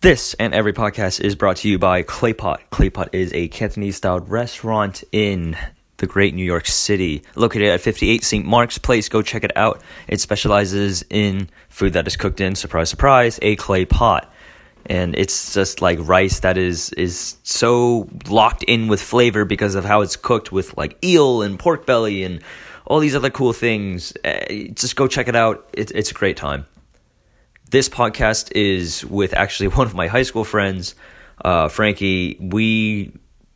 This and every podcast is brought to you by Claypot. Claypot is a Cantonese styled restaurant in the great New York City, located at 58 St. Mark's Place. Go check it out. It specializes in food that is cooked in, surprise, surprise, a clay pot. And it's just like rice that is is so locked in with flavor because of how it's cooked with like eel and pork belly and all these other cool things. Uh, just go check it out. It, it's a great time. This podcast is with actually one of my high school friends, uh, Frankie. We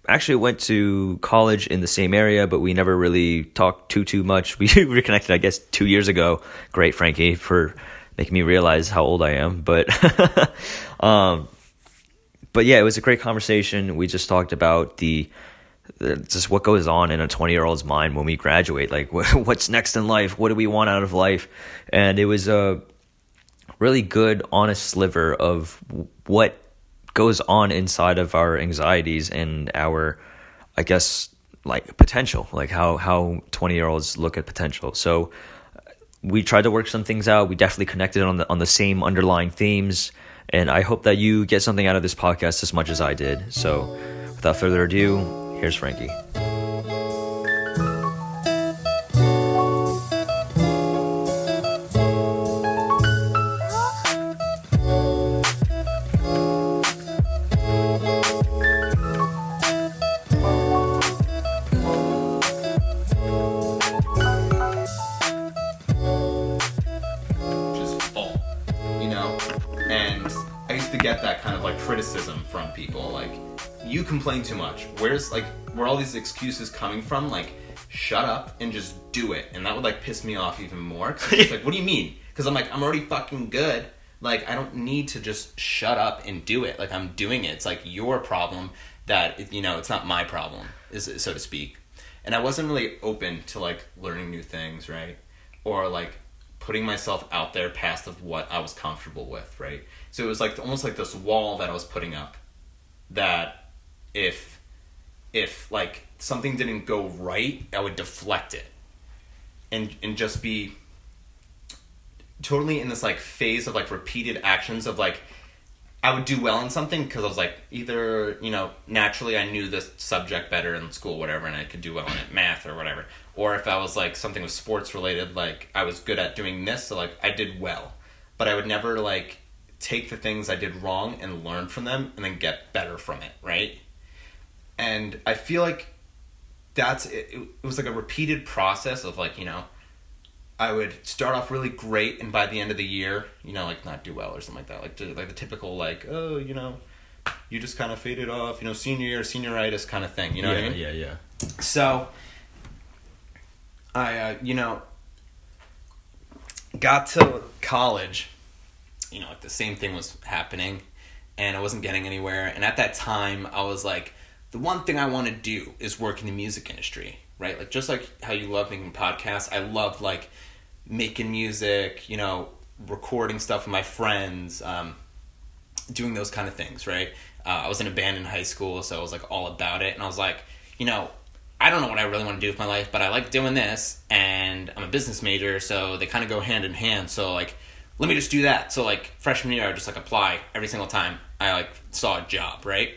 actually went to college in the same area, but we never really talked too too much. We reconnected, I guess, two years ago. Great, Frankie, for making me realize how old I am. But, um, but yeah, it was a great conversation. We just talked about the just what goes on in a 20 year old's mind when we graduate like what's next in life what do we want out of life and it was a really good, honest sliver of what goes on inside of our anxieties and our, I guess, like potential, like how how twenty year olds look at potential. So we tried to work some things out. We definitely connected on the on the same underlying themes, and I hope that you get something out of this podcast as much as I did. So, without further ado, here's Frankie. Complain too much. Where's like where all these excuses coming from? Like, shut up and just do it. And that would like piss me off even more. Cause it's like, what do you mean? Because I'm like, I'm already fucking good. Like, I don't need to just shut up and do it. Like, I'm doing it. It's like your problem that you know it's not my problem, is so to speak. And I wasn't really open to like learning new things, right? Or like putting myself out there past of what I was comfortable with, right? So it was like almost like this wall that I was putting up that if if like something didn't go right, I would deflect it. And and just be totally in this like phase of like repeated actions of like I would do well in something because I was like either you know naturally I knew this subject better in school whatever and I could do well in it math or whatever. Or if I was like something with sports related like I was good at doing this so like I did well. But I would never like take the things I did wrong and learn from them and then get better from it right and I feel like that's it, it was like a repeated process of like you know I would start off really great and by the end of the year you know like not do well or something like that. Like like the typical like oh you know you just kind of faded off you know senior year senioritis kind of thing you know yeah, what I mean? Yeah, yeah yeah. So I uh, you know got to college you know like the same thing was happening and I wasn't getting anywhere. And at that time I was like the one thing I want to do is work in the music industry, right? Like just like how you love making podcasts, I love like making music, you know, recording stuff with my friends, um, doing those kind of things, right? Uh, I was in a band in high school, so I was like all about it, and I was like, you know, I don't know what I really want to do with my life, but I like doing this, and I'm a business major, so they kind of go hand in hand. So like, let me just do that. So like freshman year, I just like apply every single time I like saw a job, right?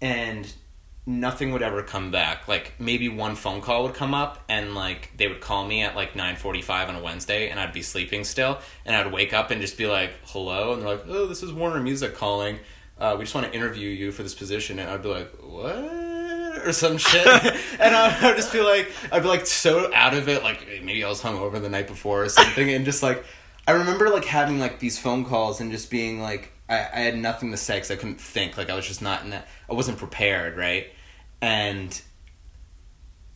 And nothing would ever come back. Like maybe one phone call would come up and like they would call me at like 9:45 on a Wednesday and I'd be sleeping still and I'd wake up and just be like, "Hello." And they're like, "Oh, this is Warner Music calling. Uh, we just want to interview you for this position." And I'd be like, "What?" or some shit. and I would just be like I'd be like so out of it like maybe I was hungover the night before or something and just like I remember like having like these phone calls and just being like I, I had nothing to say because I couldn't think. Like I was just not in that. I wasn't prepared, right? And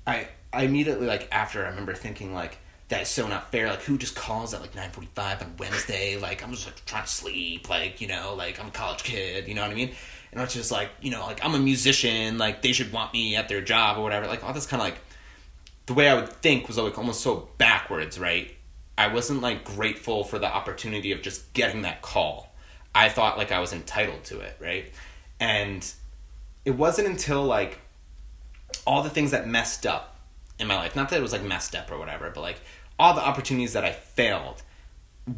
I I immediately like after I remember thinking like that's so not fair. Like who just calls at like nine forty five on Wednesday? Like I'm just like trying to sleep. Like you know, like I'm a college kid. You know what I mean? And I was just like you know, like I'm a musician. Like they should want me at their job or whatever. Like all this kind of like the way I would think was like almost so backwards, right? I wasn't like grateful for the opportunity of just getting that call I thought like I was entitled to it, right? And it wasn't until like all the things that messed up in my life, not that it was like messed up or whatever, but like all the opportunities that I failed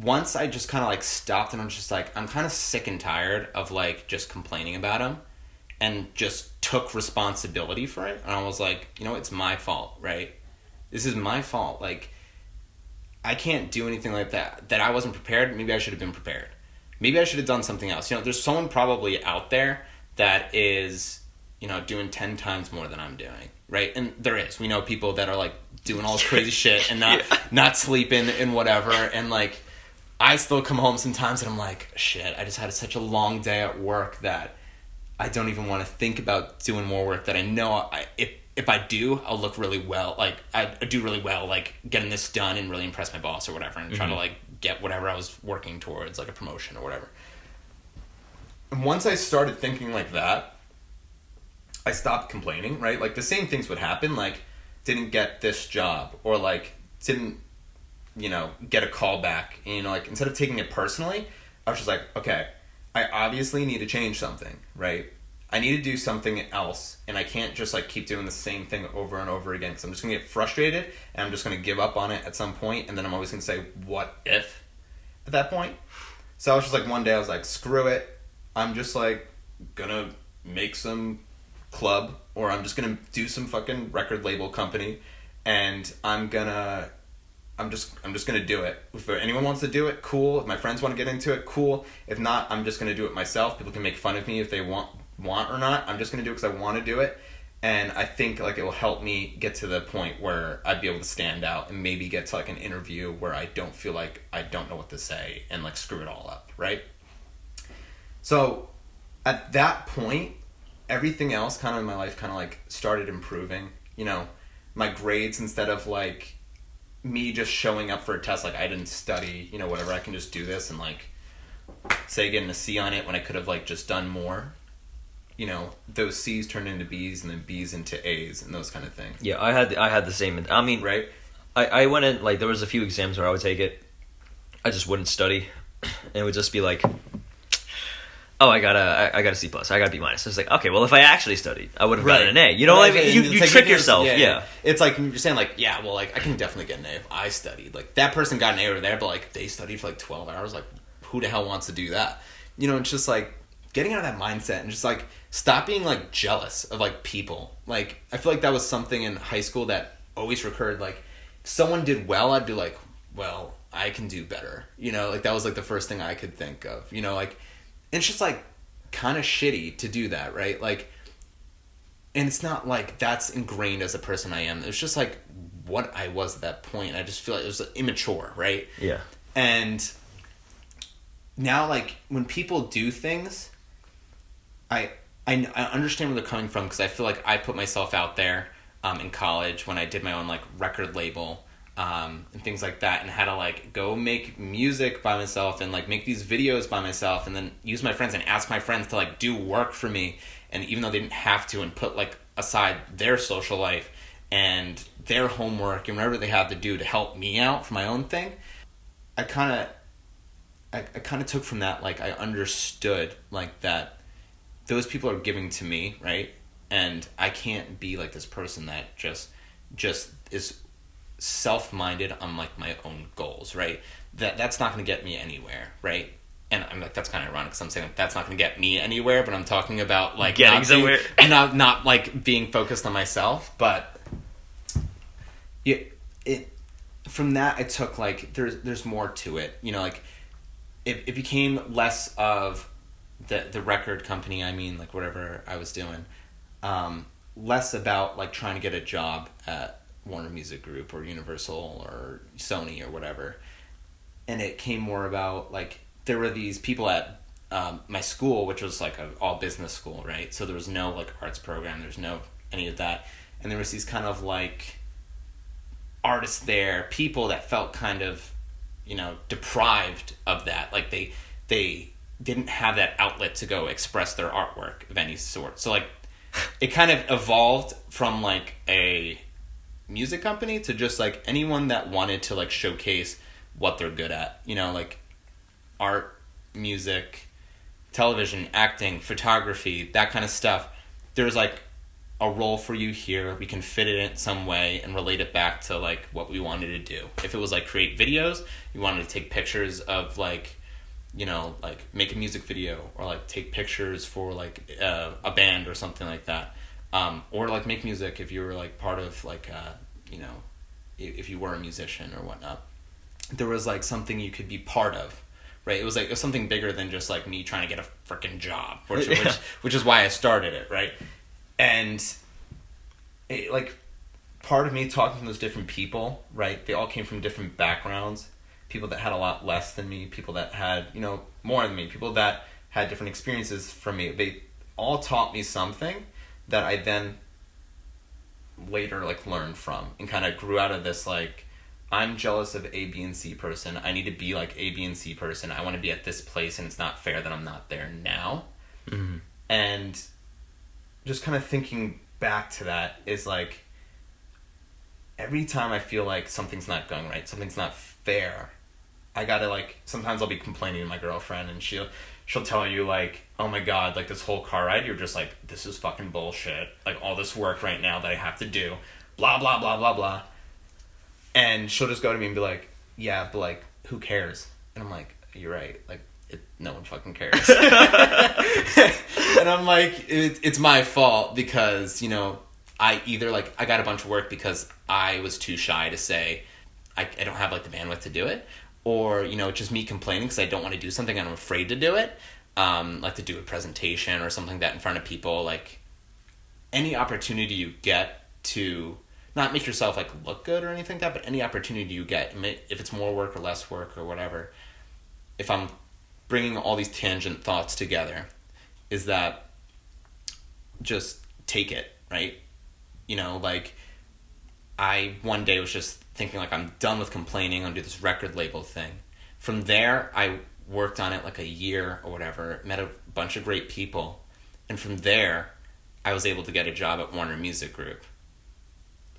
once I just kind of like stopped and I'm just like I'm kind of sick and tired of like just complaining about them and just took responsibility for it and I was like, you know, it's my fault, right? This is my fault. Like I can't do anything like that. That I wasn't prepared. Maybe I should have been prepared. Maybe I should have done something else. You know, there's someone probably out there that is, you know, doing 10 times more than I'm doing, right? And there is. We know people that are like doing all this crazy shit and not Yeah. not sleeping and whatever and like I still come home sometimes and I'm like, shit, I just had such a long day at work that I don't even want to think about doing more work that I know I, if if I do, I'll look really well. Like I, I do really well, like getting this done and really impress my boss or whatever, and try to mm-hmm. like get whatever I was working towards, like a promotion or whatever. And once I started thinking like that, I stopped complaining. Right, like the same things would happen. Like didn't get this job or like didn't you know get a call back. And, you know, like instead of taking it personally, I was just like, okay, I obviously need to change something. Right. I need to do something else, and I can't just like keep doing the same thing over and over again because I'm just gonna get frustrated and I'm just gonna give up on it at some point, and then I'm always gonna say, "What if?" At that point, so I was just like, one day I was like, "Screw it," I'm just like gonna make some club, or I'm just gonna do some fucking record label company, and I'm gonna I'm just I'm just gonna do it. If anyone wants to do it, cool. If my friends want to get into it, cool. If not, I'm just gonna do it myself. People can make fun of me if they want want or not. I'm just gonna do it because I want to do it, and I think like it will help me get to the point where I'd be able to stand out and maybe get to like an interview where I don't feel like I don't know what to say and like screw it all up, right? So at that point, everything else kind of in my life kind of like started improving. You know, my grades instead of like me just showing up for a test like I didn't study, you know, whatever, I can just do this and like say getting a C on it when I could have like just done more. You know, those C's turned into B's and then B's into A's and those kind of things. Yeah, I had I had the same. I mean, Right? I, I went in like there was a few exams where I would take it. I just wouldn't study, and it would just be like, oh, I got a I, got a C plus, I got a B minus. It's like okay, well if I actually studied, I would have gotten an A. You know, Right, like you, you like trick yourself. Yeah, It's like you're saying like, yeah, well like I can definitely get an A if I studied. Like that person got an A over there, but like they studied for like twelve hours. Like who the hell wants to do that? You know, it's just like getting out of that mindset and just like stop being like jealous of like people. Like I feel like that was something in high school that always recurred. Like if someone did well, I'd be like, well, I can do better. You know, like that was like the first thing I could think of. You know, like it's just like kind of shitty to do that, right? Like and it's not like that's ingrained as a person I am. It's just like what I was at that point. I just feel like it was immature, right? yeah, And now, like when people do things, I I, I understand where they're coming from because I feel like I put myself out there um, in college when I did my own like record label um, and things like that, and how to like go make music by myself and like make these videos by myself, and then use my friends and ask my friends to like do work for me, and even though they didn't have to, and put like aside their social life and their homework and whatever they had to do to help me out for my own thing, I kind of I, I kind of took from that like I understood like that those people are giving to me right? And I can't be like this person that just just is self-minded on like my own goals right that that's not going to get me anywhere right and I'm like that's kind of ironic because I'm saying like, that's not going to get me anywhere but I'm talking about like Getting not being- somewhere. not not like being focused on myself but yeah it from that I took like there's there's more to it you know like it, it became less of the the record company I mean like whatever I was doing um, less about like trying to get a job at Warner Music Group or Universal or Sony or whatever. And it came more about like there were these people at um, my school which was like a all business school right? So there was no like arts program. There's no any of that. And there was these kind of like artists there people that felt kind of you know deprived of that. Like they they didn't have that outlet to go express their artwork of any sort. So like it kind of evolved from like a music company to just like anyone that wanted to like showcase what they're good at you know like art music television acting photography that kind of stuff there's like a role for you here. We can fit it in some way and relate it back to like what we wanted to do. If it was like create videos, you wanted to take pictures of like, you know, like make a music video or like take pictures for like uh, a band or something like that, um, or like make music if you were like part of like uh, you know, if, if you were a musician or whatnot. There was like something you could be part of right? It was like it was something bigger than just like me trying to get a freaking job, which, Yeah. which which is why I started it, right? And it, like part of me talking to those different people, right? They all came from different backgrounds. People that had a lot less than me, people that had you know more than me, people that had different experiences from me. They all taught me something that I then later like learned from and kind of grew out of this like I'm jealous of A, B, and C person. I need to be like A, B, and C person. I want to be at this place, and it's not fair that I'm not there now. Mhm. And just kind of thinking back to that is like every time I feel like something's not going right, something's not fair, I gotta like sometimes I'll be complaining to my girlfriend, and she'll she'll tell you like, oh my god, like this whole car ride, you're just like, this is fucking bullshit. Like all this work right now that I have to do, blah blah blah blah blah. And she'll just go to me and be like, yeah, but like, who cares? And I'm like, you're right. Like, it, no one fucking cares. and I'm like, it, it's my fault because, you know, I either like, I got a bunch of work because I was too shy to say, I, I don't have like the bandwidth to do it. Or, you know, just me complaining because I don't want to do something and I'm afraid to do it. Um, like to do a presentation or something like that in front of people. Like, any opportunity you get to not make yourself like look good or anything like that, but any opportunity you get, if it's more work or less work or whatever, if I'm bringing all these tangent thoughts together, is that just take it, right? You know, like I one day was just thinking like I'm done with complaining. I'll do this record label thing. From there, I worked on it like a year or whatever. Met a bunch of great people, and from there, I was able to get a job at Warner Music Group.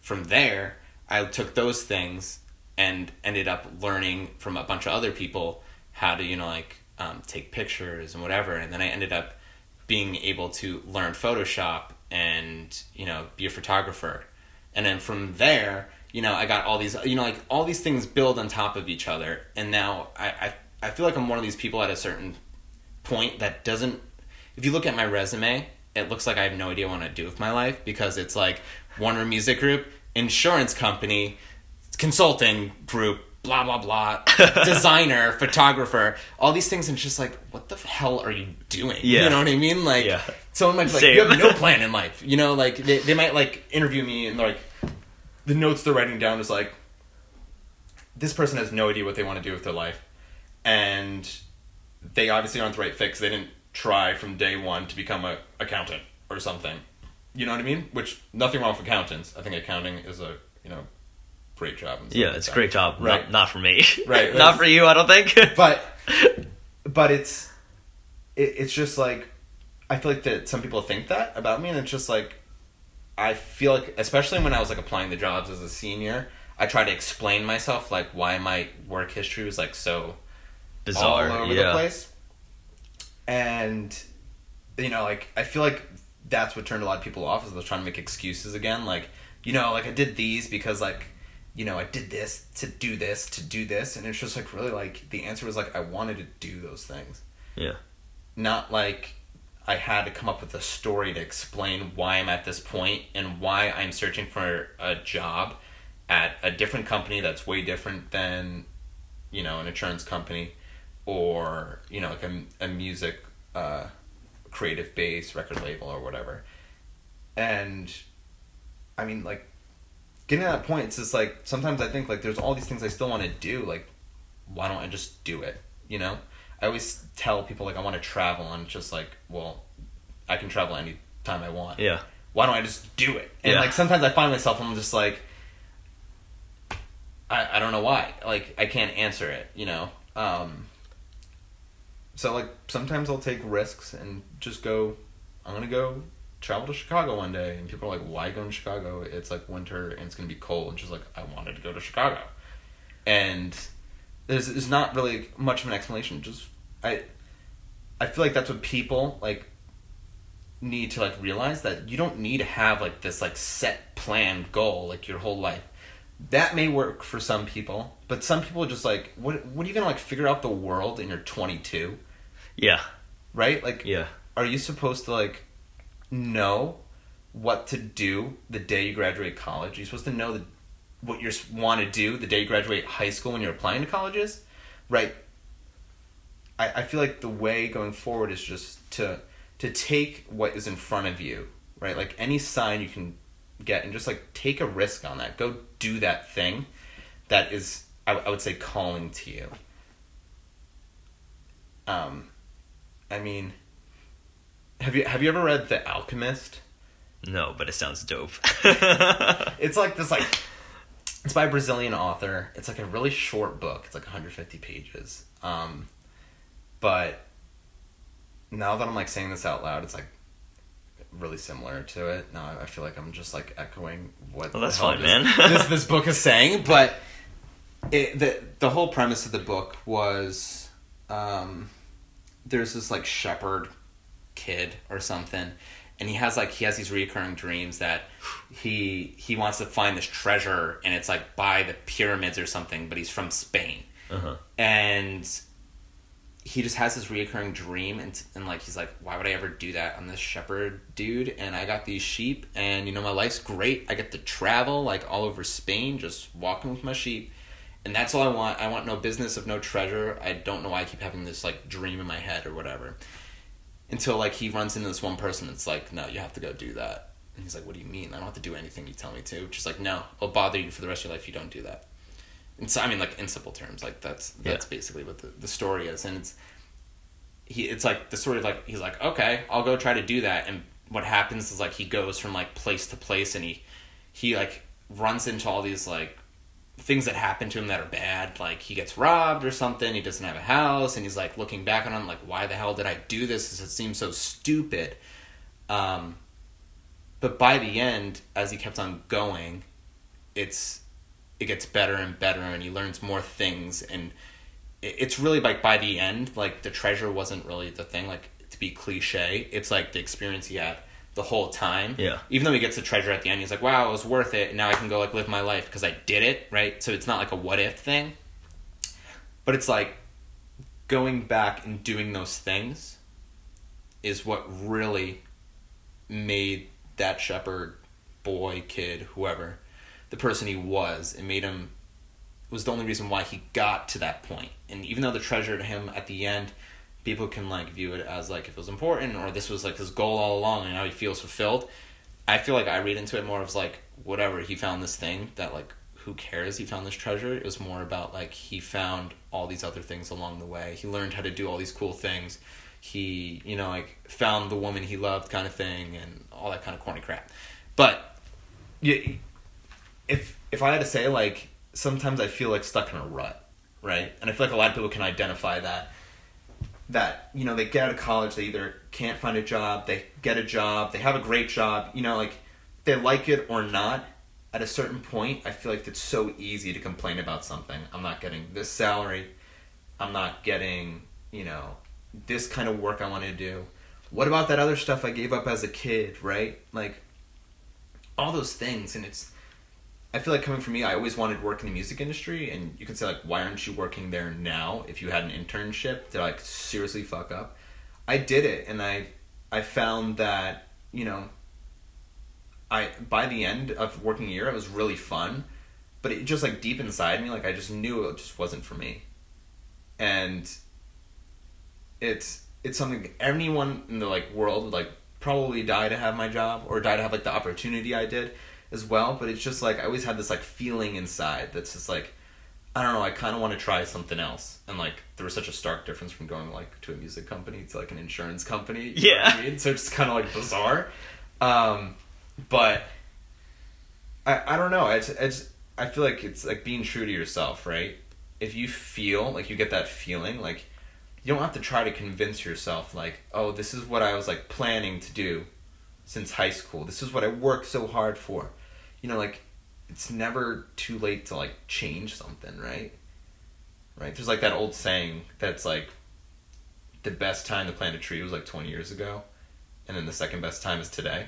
From there, I took those things and ended up learning from a bunch of other people how to you know like um, take pictures and whatever. And then I ended up being able to learn Photoshop and you know be a photographer. And then from there, you know, I got all these, you know, like all these things build on top of each other. And now I, I, I feel like I'm one of these people at a certain point that doesn't, if you look at my resume, it looks like I have no idea what I do with my life because it's like Warner Music Group, insurance company, consulting group, blah, blah, blah, designer, photographer, all these things. And it's just like, what the hell are you doing? Yeah. You know what I mean? Like, Yeah. someone might be like, Same. you have no plan in life. You know, like they, they might like interview me and like the notes they're writing down is like this person has no idea what they want to do with their life, and they obviously aren't the right fix they didn't try from day one to become a accountant or something. You know what I mean? Which nothing wrong with accountants. I think accounting is a you know great job. Yeah, it's a great job. Right. Not, not for me. Right. not for you, I don't think. but but it's it, it's just like I feel like that some people think that about me, and it's just like I feel like, especially when I was like applying the jobs as a senior, I tried to explain myself like why my work history was like so Bizarre. all over yeah. the place, and you know, like I feel like that's what turned a lot of people off is they're trying to make excuses again, like you know, like I did these because like you know I did this to do this to do this, and it's just like really like the answer was like I wanted to do those things, Yeah. not like I had to come up with a story to explain why I'm at this point and why I'm searching for a job at a different company that's way different than you know an insurance company or you know like a, a music uh, creative base record label or whatever. And i mean like getting to that point it's just like sometimes i think like there's all these things i still want to do like why don't i just do it you know i always tell people like i want to travel and it's just like well i can travel anytime i want Yeah. why don't I just do it? And Yeah. like sometimes I find myself I'm just like I, I don't know why. Like I can't answer it, you know. Um so like sometimes I'll take risks and just go I'm gonna go travel to Chicago one day and people are like, Why go to Chicago? It's like winter and it's gonna be cold and she's like, I wanted to go to Chicago. And there's there's not really much of an explanation, just I I feel like that's what people like need to like realize that you don't need to have like this like set plan goal like your whole life. That may work for some people, but some people are just like, what what are you gonna like figure out the world in your twenty two? Yeah. Right? Like Yeah. are you supposed to like know what to do the day you graduate college? You're you supposed to know the, what you want to do the day you graduate high school when you're applying to colleges? Right. I, I feel like the way going forward is just to to take what is in front of you, right? Like any sign you can get and just like take a risk on that. Go do that thing that is I, I would say calling to you. Um I mean have you have you ever read The Alchemist? No, but it sounds dope. It's like this like it's by a Brazilian author. It's like a really short book. It's like 150 pages. Um but now that I'm like saying this out loud, it's like really similar to it. Now I feel like I'm just like echoing what Well, that's fine, this, man. this this book is saying, but it the the whole premise of the book was um there's this like shepherd kid or something and he has like he has these recurring dreams that he he wants to find this treasure and it's like by the pyramids or something but he's from Spain uh-huh. and he just has this reoccurring dream and, and like he's like why would i ever do that? I'm this shepherd dude and i got these sheep and you know my life's great. I get to travel like all over spain just walking with my sheep and that's all i want. I want no business of no treasure. I don't know why i keep having this like dream in my head or whatever. Until like he runs into this one person that's like no you have to go do that. And he's like what do you mean? I don't have to do anything you tell me to. Just like no i'll bother you for the rest of your life if you don't do that and so I mean, like in simple terms, like that's that's basically what the, the story is, and it's he. It's like the story of like he's like, okay, I'll go try to do that, and what happens is like he goes from like place to place, and he he like runs into all these like things that happen to him that are bad, like he gets robbed or something, he doesn't have a house, and he's like looking back on him like, why the hell did I do this? It seems so stupid. Um, but by the end, as he kept on going, it's it gets better and better and he learns more things and it's really like by the end like the treasure wasn't really the thing like to be cliche it's like the experience he had the whole time. Yeah. even though he gets the treasure at the end he's like wow it was worth it and now i can go like live my life because i did it right? So it's not like a what if thing. But it's like going back and doing those things is what really made that shepherd boy kid whoever the person he was It made him was the only reason why he got to that point. and even though the treasure to him at the end people can like view it as like if it was important or this was like his goal all along and now he feels fulfilled i feel like i read into it more as like whatever he found this thing that like who cares? He found this treasure. It was more about like he found all these other things along the way. He learned how to do all these cool things. He you know like found the woman he loved kind of thing and all that kind of corny crap. But yeah, if if I had to say like sometimes I feel like stuck in a rut, right? And I feel like a lot of people can identify that that you know they get out of college they either can't find a job they get a job they have a great job you know like they like it or not at a certain point i feel like it's so easy to complain about something. I'm not getting this salary. I'm not getting you know this kind of work i want to do. What about that other stuff i gave up as a kid right? Like all those things and it's I feel like coming from me, I always wanted to work in the music industry, and you can say like, why aren't you working there now? If you had an internship to like seriously fuck up, I did it, and I I found that you know, I by the end of working year, it was really fun, but it just like deep inside me, like I just knew it just wasn't for me, and it's it's something anyone in the like world would like probably die to have my job or die to have like the opportunity I did as well. But it's just like I always had this like feeling inside that's just like I don't know. I kind of want to try something else, and like there was such a stark difference from going like to a music company to like an insurance company. you know what Yeah. I mean, so it's kind of like bizarre. Um, but I I don't know. It's it's I feel like it's like being true to yourself, right? If you feel like you get that feeling, like you don't have to try to convince yourself, like, oh, this is what I was like planning to do since high school. This is what I worked so hard for. You know, like it's never too late to like change something, right? Right? There's like that old saying that's like the best time to plant a tree was like 20 years ago. and then the second best time is today.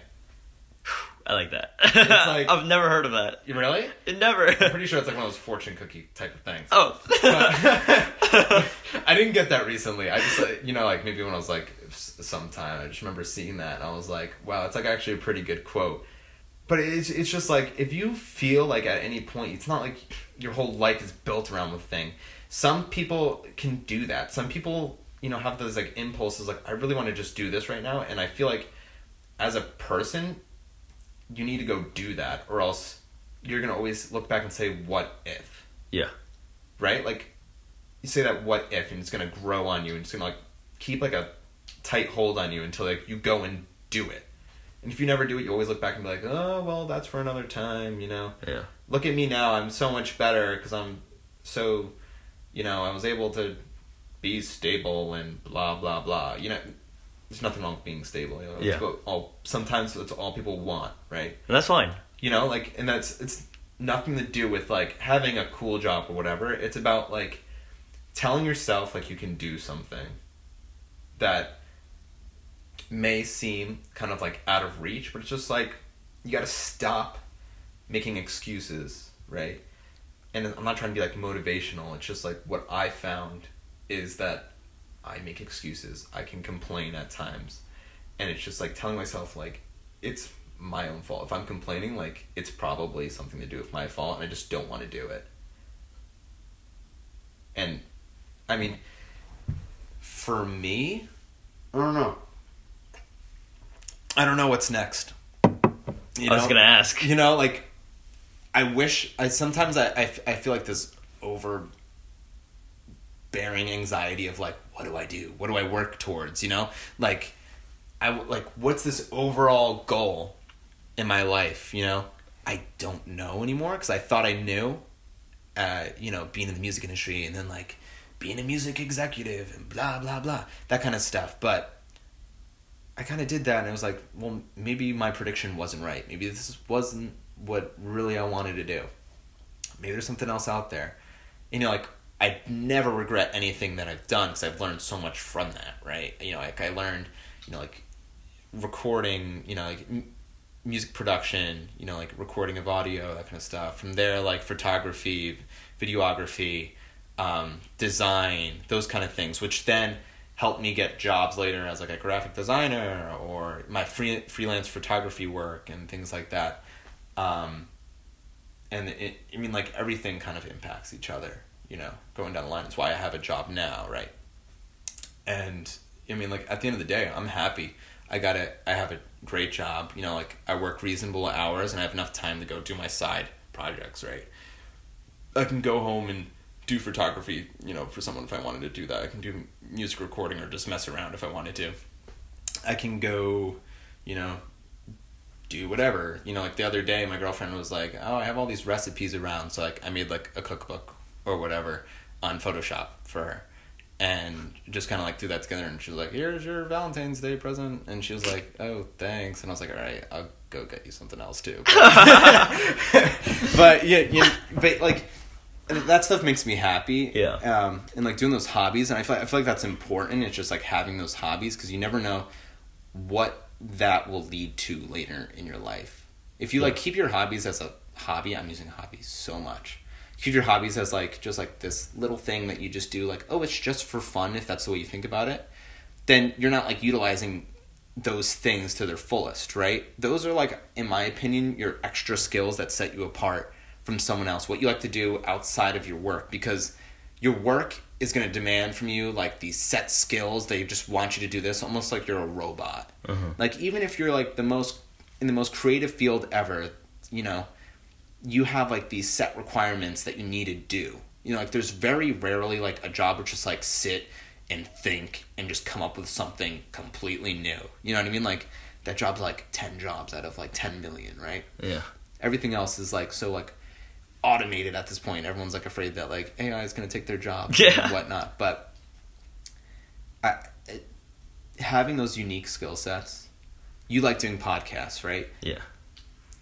I like that. like- I've never heard of that. You really? Never. I'm pretty sure it's like one of those fortune cookie type of things. oh. I didn't get that recently. I just, you know, like maybe when I was like sometime, I just remember seeing that and I was like, wow, it's like actually a pretty good quote. But it's it's just like if you feel like at any point, it's not like your whole life is built around the thing. Some people can do that. Some people, you know, have those like impulses, like I really want to just do this right now, and I feel like as a person, you need to go do that, or else you're gonna always look back and say, "What if?" yeah. right? Like you say that what if and it's gonna grow on you and it's gonna like keep like a tight hold on you until like you go and do it. And if you never do it, you always look back and be like, oh well, that's for another time, you know. Yeah. Look at me now, I'm so much better because I'm so, you know, I was able to be stable and blah blah blah. You know, there's nothing wrong with being stable. You know, Yeah. It's what all sometimes that's all people want, right? And that's fine. you know like and that's it's nothing to do with like having a cool job or whatever it's about like telling yourself like you can do something that may seem kind of like out of reach but it's just like you got to stop making excuses right? And i'm not trying to be like motivational. It's just like what i found is that i make excuses. I can complain at times. And it's just like telling myself like it's my own fault. If i'm complaining like it's probably something to do with my fault and i just don't want to do it. And i mean for me i don't know i don't know what's next. You I was know? gonna ask. you know like i wish i sometimes I, I, I feel like this overbearing anxiety of like what do i do? What do i work towards? You know? Like I like what's this overall goal in my life? You know? I don't know anymore because i thought i knew uh, you know being in the music industry and then like being a music executive and blah blah blah that kind of stuff. But I kind of did that, and I was like, well, maybe my prediction wasn't right. Maybe this wasn't what really I wanted to do. Maybe there's something else out there. You know, like I never regret anything that I've done because I've learned so much from that. Right? You know, like I learned, you know, like recording. You know, like m- music production. You know, like recording of audio, that kind of stuff. From there, like photography, videography, um, design, those kind of things, which then helped me get jobs later as like a graphic designer or my free, freelance photography work and things like that. Um, and it, I mean, like everything kind of impacts each other, you know, going down the line. It's why I have a job now, right? And I mean, like at the end of the day, I'm happy. I got it. I have a great job. You know, like I work reasonable hours and I have enough time to go do my side projects, right? I can go home and do photography, you know, for someone if I wanted to do that. I can do music recording or just mess around if I wanted to. I can go, you know, do whatever. You know, like the other day my girlfriend was like, "Oh, I have all these recipes around." So like I made like a cookbook or whatever on Photoshop for her. And just kind of like threw that together, and she was like, "Here's your Valentine's Day present," and she was like, "Oh, thanks," and I was like, "All right, I'll go get you something else too." but yeah, you know, but like that stuff makes me happy. Yeah. Um, and like doing those hobbies, and I feel, I feel like that's important. It's just like having those hobbies because you never know what that will lead to later in your life. If you like keep your hobbies as a hobby, I'm using hobbies so much. Keep your hobbies as like just like this little thing that you just do, like oh, it's just for fun. If that's the way you think about it, then you're not like utilizing those things to their fullest, right? Those are like, in my opinion, your extra skills that set you apart from someone else. What you like to do outside of your work, because your work is going to demand from you like these set skills. They just want you to do this, almost like you're a robot. Uh-huh. Like even if you're like the most in the most creative field ever, you know, you have like these set requirements that you need to do. You know, like there's very rarely like a job which just like sit and think and just come up with something completely new. You know what I mean? Like that job's like 10 jobs out of like 10 million, right? Yeah. Everything else is like so like automated at this point. Everyone's like afraid that like AI is going to take their job Yeah. and whatnot. But I, it, having those unique skill sets, you like doing podcasts, right? Yeah.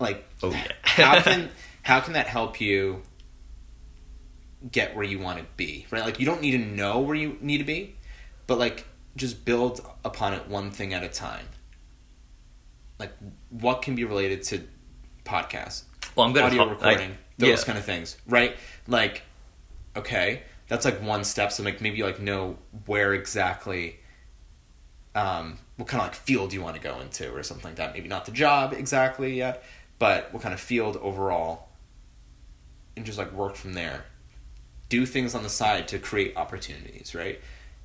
Like Oh yeah. how can how can that help you get where you want to be right like you don't need to know where you need to be but like just build upon it one thing at a time like what can be related to podcasts, Well, I'm good audio at recording, like, those yeah. kind of things, right? Like, okay, that's like one step. So like maybe you like know where exactly, um, what kind of like field you want to go into or something like that. Maybe not the job exactly yet, but what kind of field overall, and just like work from there. Do things on the side to create opportunities, right?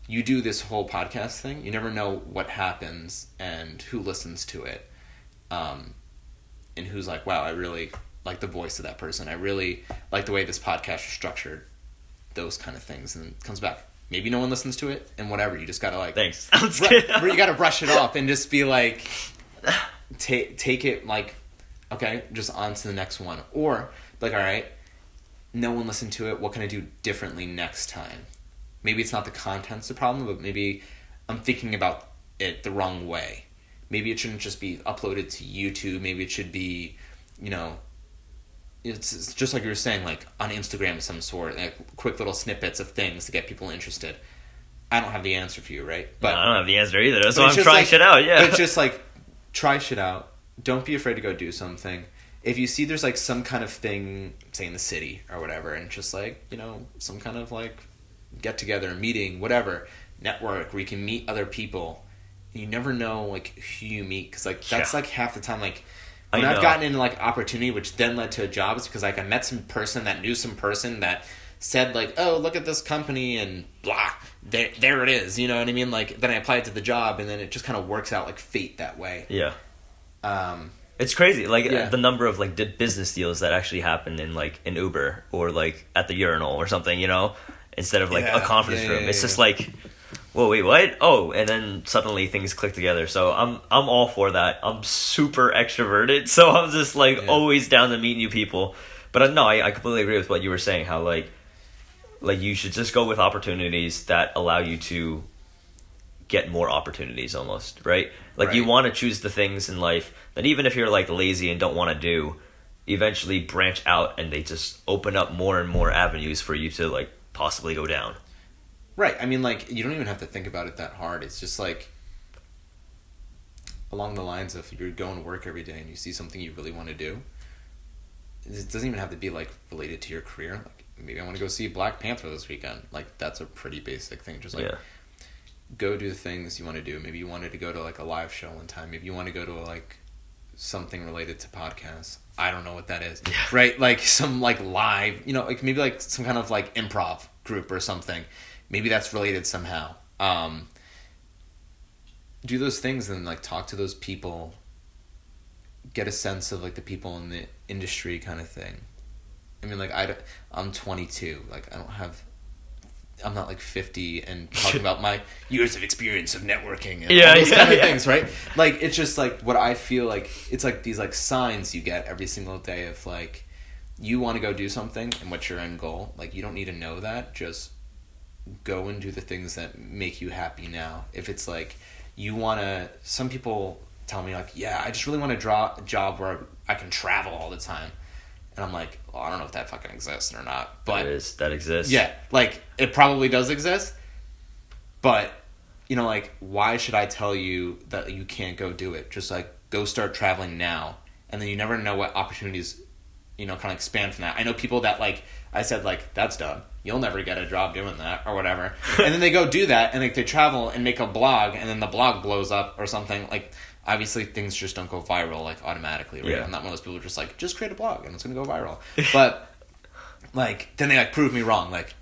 You do this whole podcast thing. You never know what happens and who listens to it. Um, and who's like, wow, I really like the voice of that person. I really like the way this podcast is structured. Those kind of things, and it comes back. Maybe no one listens to it, and whatever. You just gotta like, Thanks. I'm just bru- kidding. you gotta brush it off and just be like, take take it like, okay, just on to the next one, or like, all right, no one listened to it. What can I do differently next time? Maybe it's not the content's the problem, but maybe I'm thinking about it the wrong way. Maybe it shouldn't just be uploaded to YouTube. Maybe it should be, you know, it's, it's just like you were saying, like on Instagram of some sort, like quick little snippets of things to get people interested. I don't have the answer for you, right? But I don't have the answer either. That's why I'm trying like- shit out. Yeah. But just like try shit out. Don't be afraid to go do something. If you see there's like some kind of thing, say in the city or whatever, and just like you know some kind of like get together, meeting, whatever, network where you can meet other people. You never know like who you meet because like that's Yeah. like half the time like. I When I've gotten into like opportunity, which then led to jobs, because like I met some person that knew some person that said like, "Oh, look at this company," and blah, there, there it is. You know what I mean? Like then I applied to the job, and then it just kind of works out like fate that way. yeah. Um, It's crazy, like Yeah. the number of like business deals that actually happen in like an Uber or like at the urinal or something, you know, instead of like Yeah, a conference yeah, room. it's just like, whoa, wait, what? Oh, and then suddenly things click together. So I'm I'm all for that. I'm super extroverted, so I'm just like Yeah. always down to meet new people. But uh, no, I, I completely agree with what you were saying. How like like you should just go with opportunities that allow you to get more opportunities almost right like you want to choose the things in life that even if you're like lazy and don't want to do eventually branch out and they just open up more and more avenues for you to like possibly go down right. I mean, like you don't even have to think about it that hard. It's just like along the lines of you're going to work every day and you see something you really want to do. It doesn't even have to be like related to your career. Like maybe I want to go see Black Panther this weekend. Like that's a pretty basic thing. Just like yeah go do the things you want to do. Maybe you wanted to go to like a live show one time. Maybe you want to go to like something related to podcasts. I don't know what that is. Yeah. Right? Like some like live, you know, like maybe like some kind of like improv group or something. Maybe that's related somehow. Um do those things and like talk to those people get a sense of like the people in the industry kind of thing. I mean, like I, I'm 22. Like I don't have I'm not like 50 and talking about my years of experience of networking and Yeah, all those yeah, kind of yeah. things, right? Like it's just like what I feel like it's like these like signs you get every single day of like you want to go do something and what's your end goal. Like you don't need to know that. Just go and do the things that make you happy now. If it's like you want to some people tell me like, "Yeah, I just really want to draw a job where I can travel all the time." And I'm like, well, I don't know if that fucking exists or not. But that is that exists yeah, like it probably does exist, but you know, like why should I tell you that you can't go do it? Just like go start traveling now, and then you never know what opportunities, you know, kind of expand from that. I know people that like I said like that's done. You'll never get a job doing that or whatever, and then they go do that, and like they travel and make a blog, and then the blog blows up or something like. Obviously, things just don't go viral like automatically, right? Yeah. I'm not one of those people who are just like just create a blog and it's gonna go viral. But like then they like prove me wrong like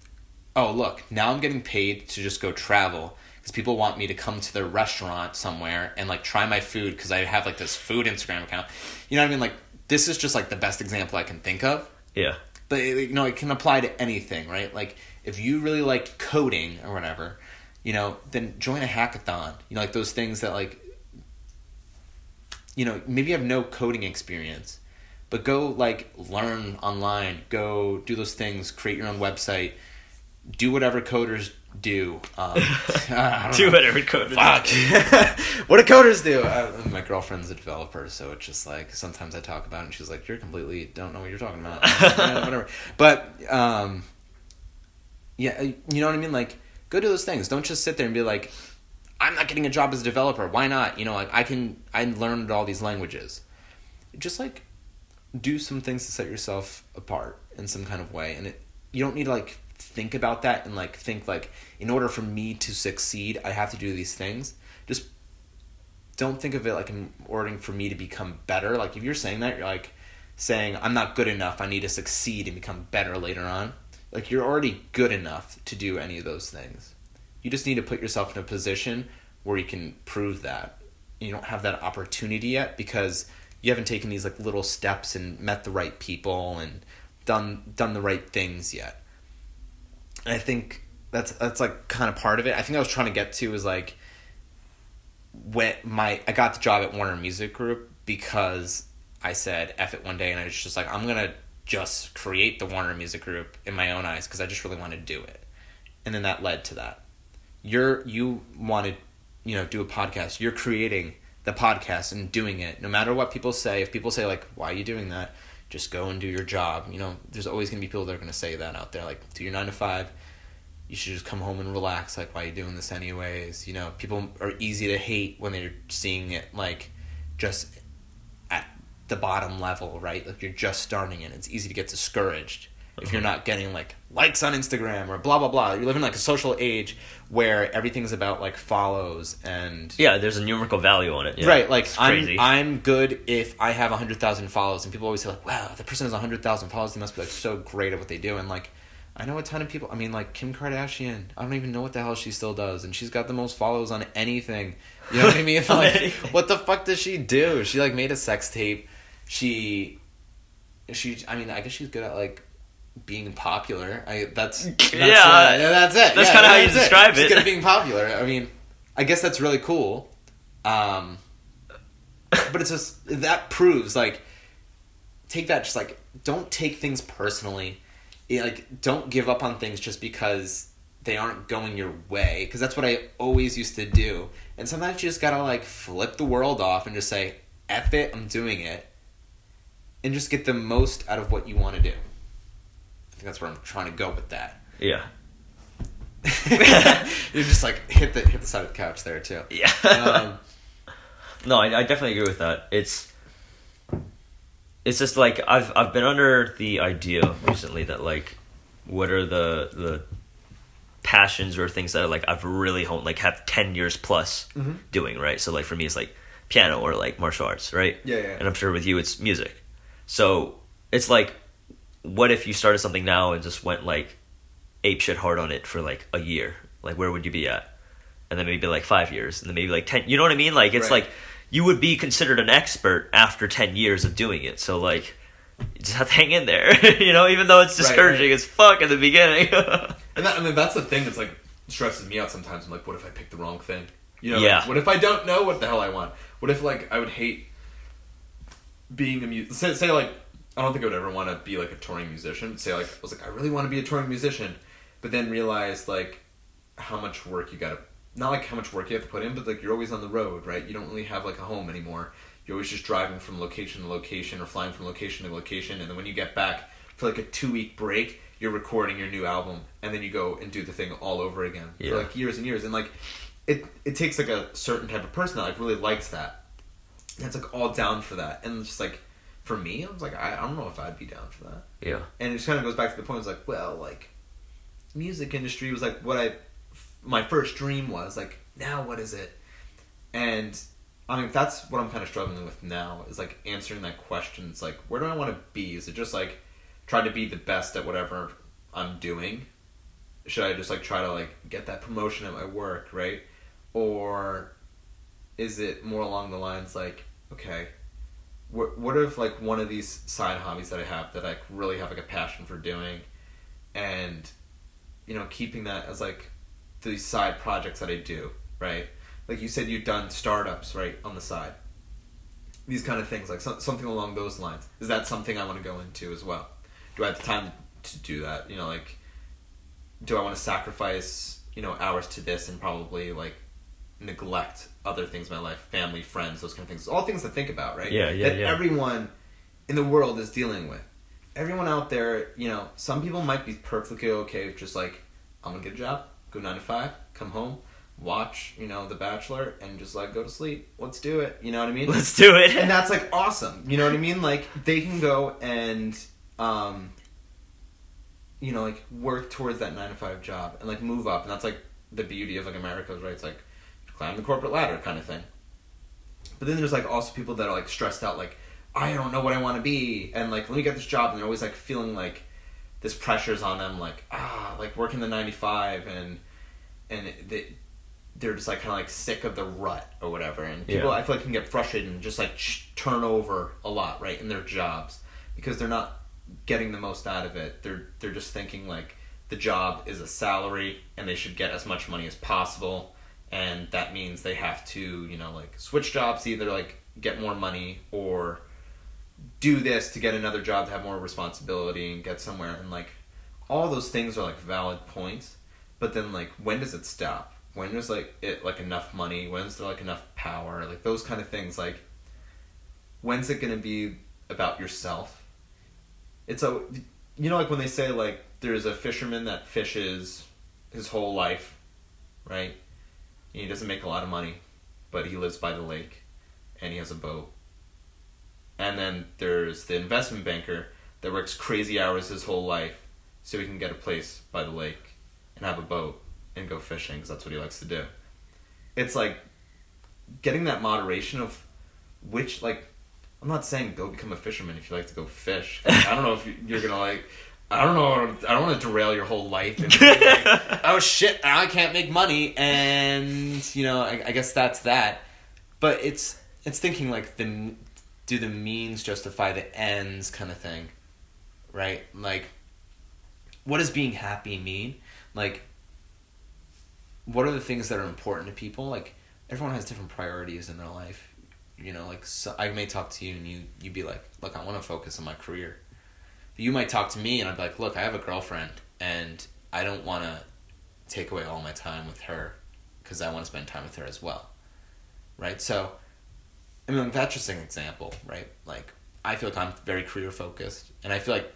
oh look now i'm getting paid to just go travel because people want me to come to their restaurant somewhere and like try my food because i have like this food instagram account you know what i mean like this is just like the best example i can think of yeah but it, you know it can apply to anything right? Like if you really like coding or whatever you know then join a hackathon. You know like those things that like you know maybe you have no coding experience but go like learn online. Go do those things. Create your own website. Do whatever coders do um, do know. whatever code Fuck. what do coders do? Uh, my girlfriend's a developer, so it's just like sometimes I talk about it and she's like, You're completely don't know what you're talking about. Yeah, whatever. But um yeah, uh, you know what I mean? Like, go do those things. Don't just sit there and be like, I'm not getting a job as a developer. Why not? You know, like I can I learned all these languages. Just like do some things to set yourself apart in some kind of way and it you don't need to like think about that and like think like in order for me to succeed I have to do these things. Just don't think of it like in order for me to become better. Like if you're saying that, you're like saying I'm not good enough. I need to succeed and become better later on. Like you're already good enough to do any of those things. You just need to put yourself in a position where you can prove that. You don't have that opportunity yet because you haven't taken these like little steps and met the right people and done done the right things yet. And I think that's that's like kind of part of it. I think I was trying to get to is like when my I got the job at Warner Music Group because I said F it one day and I was just like I'm gonna just create the Warner Music Group in my own eyes because I just really want to do it. And then that led to that. You're you wanted, you know, do a podcast. You're creating the podcast and doing it no matter what people say if people say like why are you doing that just go and do your job you know there's always going to be people that are going to say that out there like do your 9 to 5 you should just come home and relax like why are you doing this anyways you know people are easy to hate when they're seeing it like just at the bottom level right like you're just starting it it's easy to get discouraged if you're uh-huh. not getting like likes on Instagram or blah blah blah. You live in like a social age where everything's about like follows and Yeah, there's a numerical value on it. Yeah. right. Like I'm. I'm good if I have hundred thousand follows, and people always say like, "Wow, the person has hundred thousand follows. They must be like so great at what they do." And like, I know a ton of people. I mean, like Kim Kardashian. I don't even know what the hell she still does, and she's got the most follows on anything. You know what I mean? Like, what the fuck does she do? She like made a sex tape. She, she. I mean, I guess she's good at like being popular. I that's, that's Yeah. uh, that's it. That's Yeah, kinda how you describe She's it. good at being popular. I mean, I guess that's really cool. Um, but it's just that proves like take that just like don't take things personally. Yeah, like don't give up on things just because they aren't going your way because that's what I always used to do. And sometimes you just gotta like flip the world off and just say, "F it, I'm doing it," and just get the most out of what you want to do. I think that's where I'm trying to go with that. Yeah. You're just like hit the hit the side of the couch there too. Yeah. Um, no, I, I definitely agree with that. It's it's just like I've I've been under the idea recently that like what are the the passions or things that are like I've really honed like have ten years plus Mhm. doing right. So like for me it's like piano or like martial arts, right? Yeah, yeah. And I'm sure with you it's music. So it's like what if you started something now and just went like ape shit hard on it for like a year? Like where would you be at? And then maybe like five years, and then maybe like ten. You know what I mean? Like it's Right. like you would be considered an expert after ten years of doing it. So like you just have to hang in there, you know, even though it's discouraging right. as fuck in the beginning. And that, I mean, that's the thing that's like stresses me out sometimes. I'm like, what if I pick the wrong thing? You know, Yeah. like, what if I don't know what the hell I want? What if like I would hate being a musician? Say, say like I don't think I would ever want to be like a touring musician. Say like I was like I really want to be a touring musician, but then realize like how much work you got to not like how much work you have to put in, but like you're always on the road, right? You don't really have like a home anymore. You're always just driving from location to location or flying from location to location, and then when you get back for like a two week break, you're recording your new album, and then you go and do the thing all over again Yeah. for like years and years, and like it it takes like a certain type of person that like really likes that. That's like all down for that, and it's just like for me, I was like I, I don't know if I'd be down for that yeah, and it just kind of goes back to the point. It's like, well, like, music industry was like what I, my first dream was. Like, now what is it? And I mean, that's what I'm kind of struggling with now is like answering that question. It's like, where do I want to be? Is it just like try to be the best at whatever I'm doing? Should I just like try to like get that promotion at my work, right? Or is it more along the lines like, okay, what what if like one of these side hobbies that I have that I really have like a passion for doing, and you know keeping that as like these side projects that I do, right? Like you said, you've done startups, right, on the side. These kind of things, like so, something along those lines. Is that something I want to go into as well? Do I have the time to do that? You know, like, do I want to sacrifice you know hours to this and probably like neglect other things in my life, family, friends, those kind of things. All things to think about, right? Yeah, yeah, that yeah. everyone in the world is dealing with. Everyone out there, you know, some people might be perfectly okay with just like, I'm gonna get a job, go nine to five, come home, watch, you know, The Bachelor and just like go to sleep. Let's do it. You know what I mean? Let's do it. and that's like awesome. You know what I mean? Like they can go and um you know, like work towards that nine to five job and like move up and that's like the beauty of like America's right? It's like climb the corporate ladder kind of thing. But then there's like also people that are like stressed out like I don't know what I want to be and like let me get this job and they're always like feeling like this pressure's on them like ah like working the 95 and and they they're just like kind of like sick of the rut or whatever and people Yeah. I feel like can get frustrated and just like sh- turn over a lot right in their jobs because they're not getting the most out of it they're they're just thinking like the job is a salary and they should get as much money as possible and that means they have to you know like switch jobs either like get more money or do this to get another job to have more responsibility and get somewhere and like all those things are like valid points but then like when does it stop? When is like it like enough money? When's there like enough power? Like those kind of things. Like when's it to be about yourself? It's a you know like when they say like there's a fisherman that fishes his whole life right? And he doesn't make a lot of money but he lives by the lake and he has a boat. And then there's the investment banker that works crazy hours his whole life so he can get a place by the lake and have a boat and go fishing because that's what he likes to do. It's like getting that moderation of which, like, I'm not saying go become a fisherman if you like to go fish. I don't know if you- you're gonna like. I don't know. I don't want to derail your whole life. And like, oh shit! I can't make money, and you know, I, I guess that's that. But it's it's thinking like the do the means justify the ends kind of thing, right? Like, what does being happy mean? Like, what are the things that are important to people? Like, everyone has different priorities in their life. You know, like so I may talk to you and you you'd be like, look, I want to focus on my career. But you might talk to me and I'd be like, look, I have a girlfriend and I don't want to take away all my time with her because I want to spend time with her as well, right? So, I mean, that's just an example, right? Like, I feel like I'm very career focused, and I feel like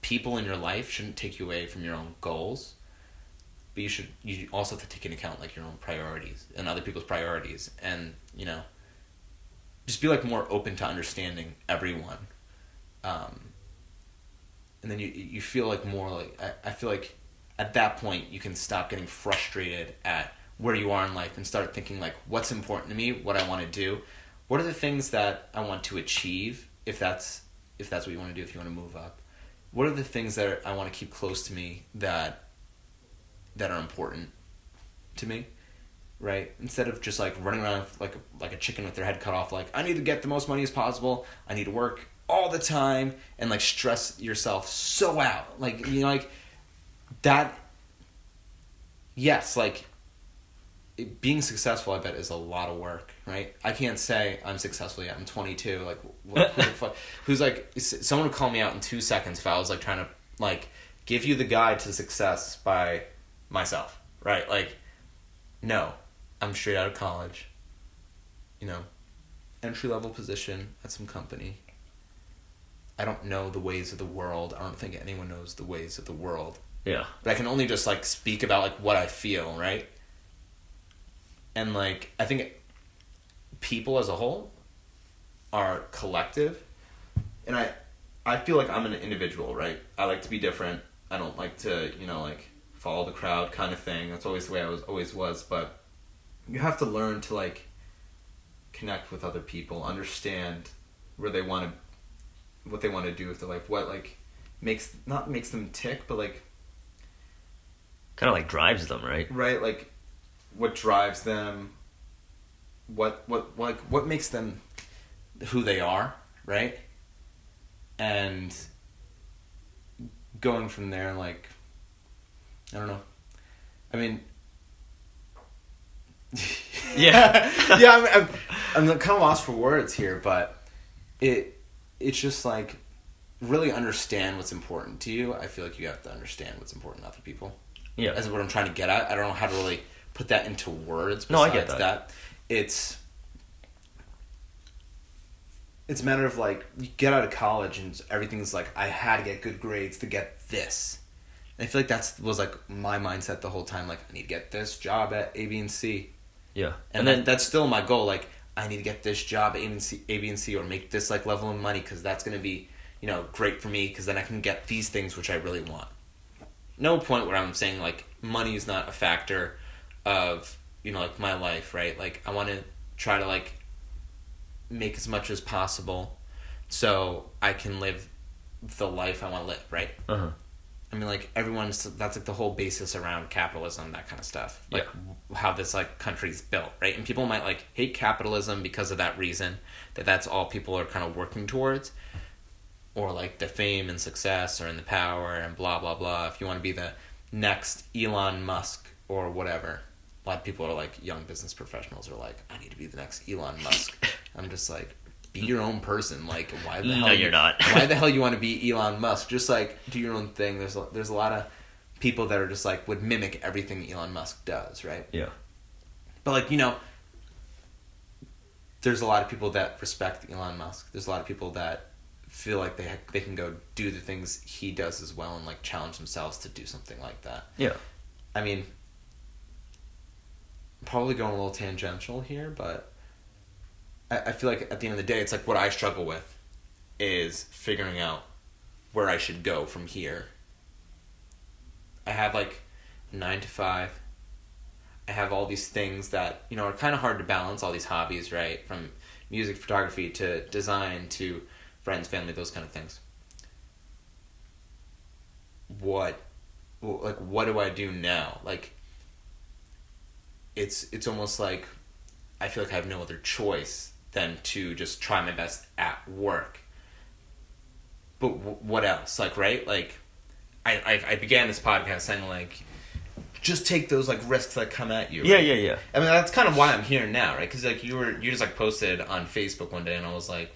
people in your life shouldn't take you away from your own goals, but you should you also have to take into account like your own priorities and other people's priorities, and you know, just be like more open to understanding everyone, um, and then you you feel like more like I, I feel like at that point you can stop getting frustrated at where you are in life and start thinking like what's important to me what i want to do what are the things that i want to achieve if that's if that's what you want to do if you want to move up what are the things that i want to keep close to me that that are important to me right? Instead of just like running around like like a chicken with their head cut off like i need to get the most money as possible. I need to work all the time and like stress yourself so out. Like you know like that yes like it, being successful i bet is a lot of work right? I can't say i'm successful yet. I'm 22 like what, who the fuck, who's like someone would call me out in two seconds if i was like trying to like give you the guide to success by myself right like no i'm straight out of college you know entry level position at some company i don't know the ways of the world i don't think anyone knows the ways of the world Yeah. but I can only just like speak about like what I feel, right? And like I think people as a whole are collective, and I I feel like I'm an individual, right? I like to be different. I don't like to you know like follow the crowd kind of thing. That's always the way I was always was, but you have to learn to like connect with other people, understand where they want to what they want to do with their life, what like makes not makes them tick, but like Kind of like drives them, right? right like what drives them what what like what makes them who they are right and going from there like i don't know i mean Yeah. yeah I'm, I'm, I'm kind of lost for words here but it it's just like really understand what's important to you i feel like you have to understand what's important to other people Yeah. that's what I'm trying to get at. I don't know how to really put that into words. No, I get that. that. It's it's a matter of like you get out of college and everything's like I had to get good grades to get this, I feel like that's was like my mindset the whole time. Like I need to get this job at A, B, and C, Yeah. and, then that's still my goal. Like I need to get this job at A, B, and C, A, B, and C or make this like level of money because that's gonna be you know great for me because then I can get these things which I really want. No point where I'm saying like money is not a factor of you know like my life, right? Like I want to try to like make as much as possible so I can live the life I want to live, right? Uh huh. I mean, like everyone's that's like the whole basis around capitalism, that kind of stuff. Like Yeah. how this like country's built, right? And people might like hate capitalism because of that reason that that's all people are kind of working towards, or like the fame and success, or in the power and blah blah blah. If you want to be the next Elon Musk or whatever, a lot of people are like young business professionals are like, I need to be the next Elon Musk. I'm just like. Be your own person. Like, why the hell? No, you're not. why the hell you want to be Elon Musk? Just like do your own thing. There's a, there's a lot of people that are just like would mimic everything Elon Musk does, right? Yeah. But like you know, there's a lot of people that respect Elon Musk. There's a lot of people that feel like they ha- they can go do the things he does as well and like challenge themselves to do something like that. Yeah. I mean, probably going a little tangential here, but I, feel like at the end of the day, it's like what I struggle with is figuring out where I should go from here. I have like nine to five. I have all these things that, you know, are kind of hard to balance, all these hobbies, right? From music, photography to design to friends, family, those kind of things. What like what do I do now? Like it's it's almost like I feel like I have no other choice than to just try my best at work. But w- what else? Like right? Like I, I I began this podcast saying like just take those like risks that come at you. Yeah, right? yeah, yeah. I mean that's kind of why I'm here now, right? Because like you were you just like posted on Facebook one day, and I was like,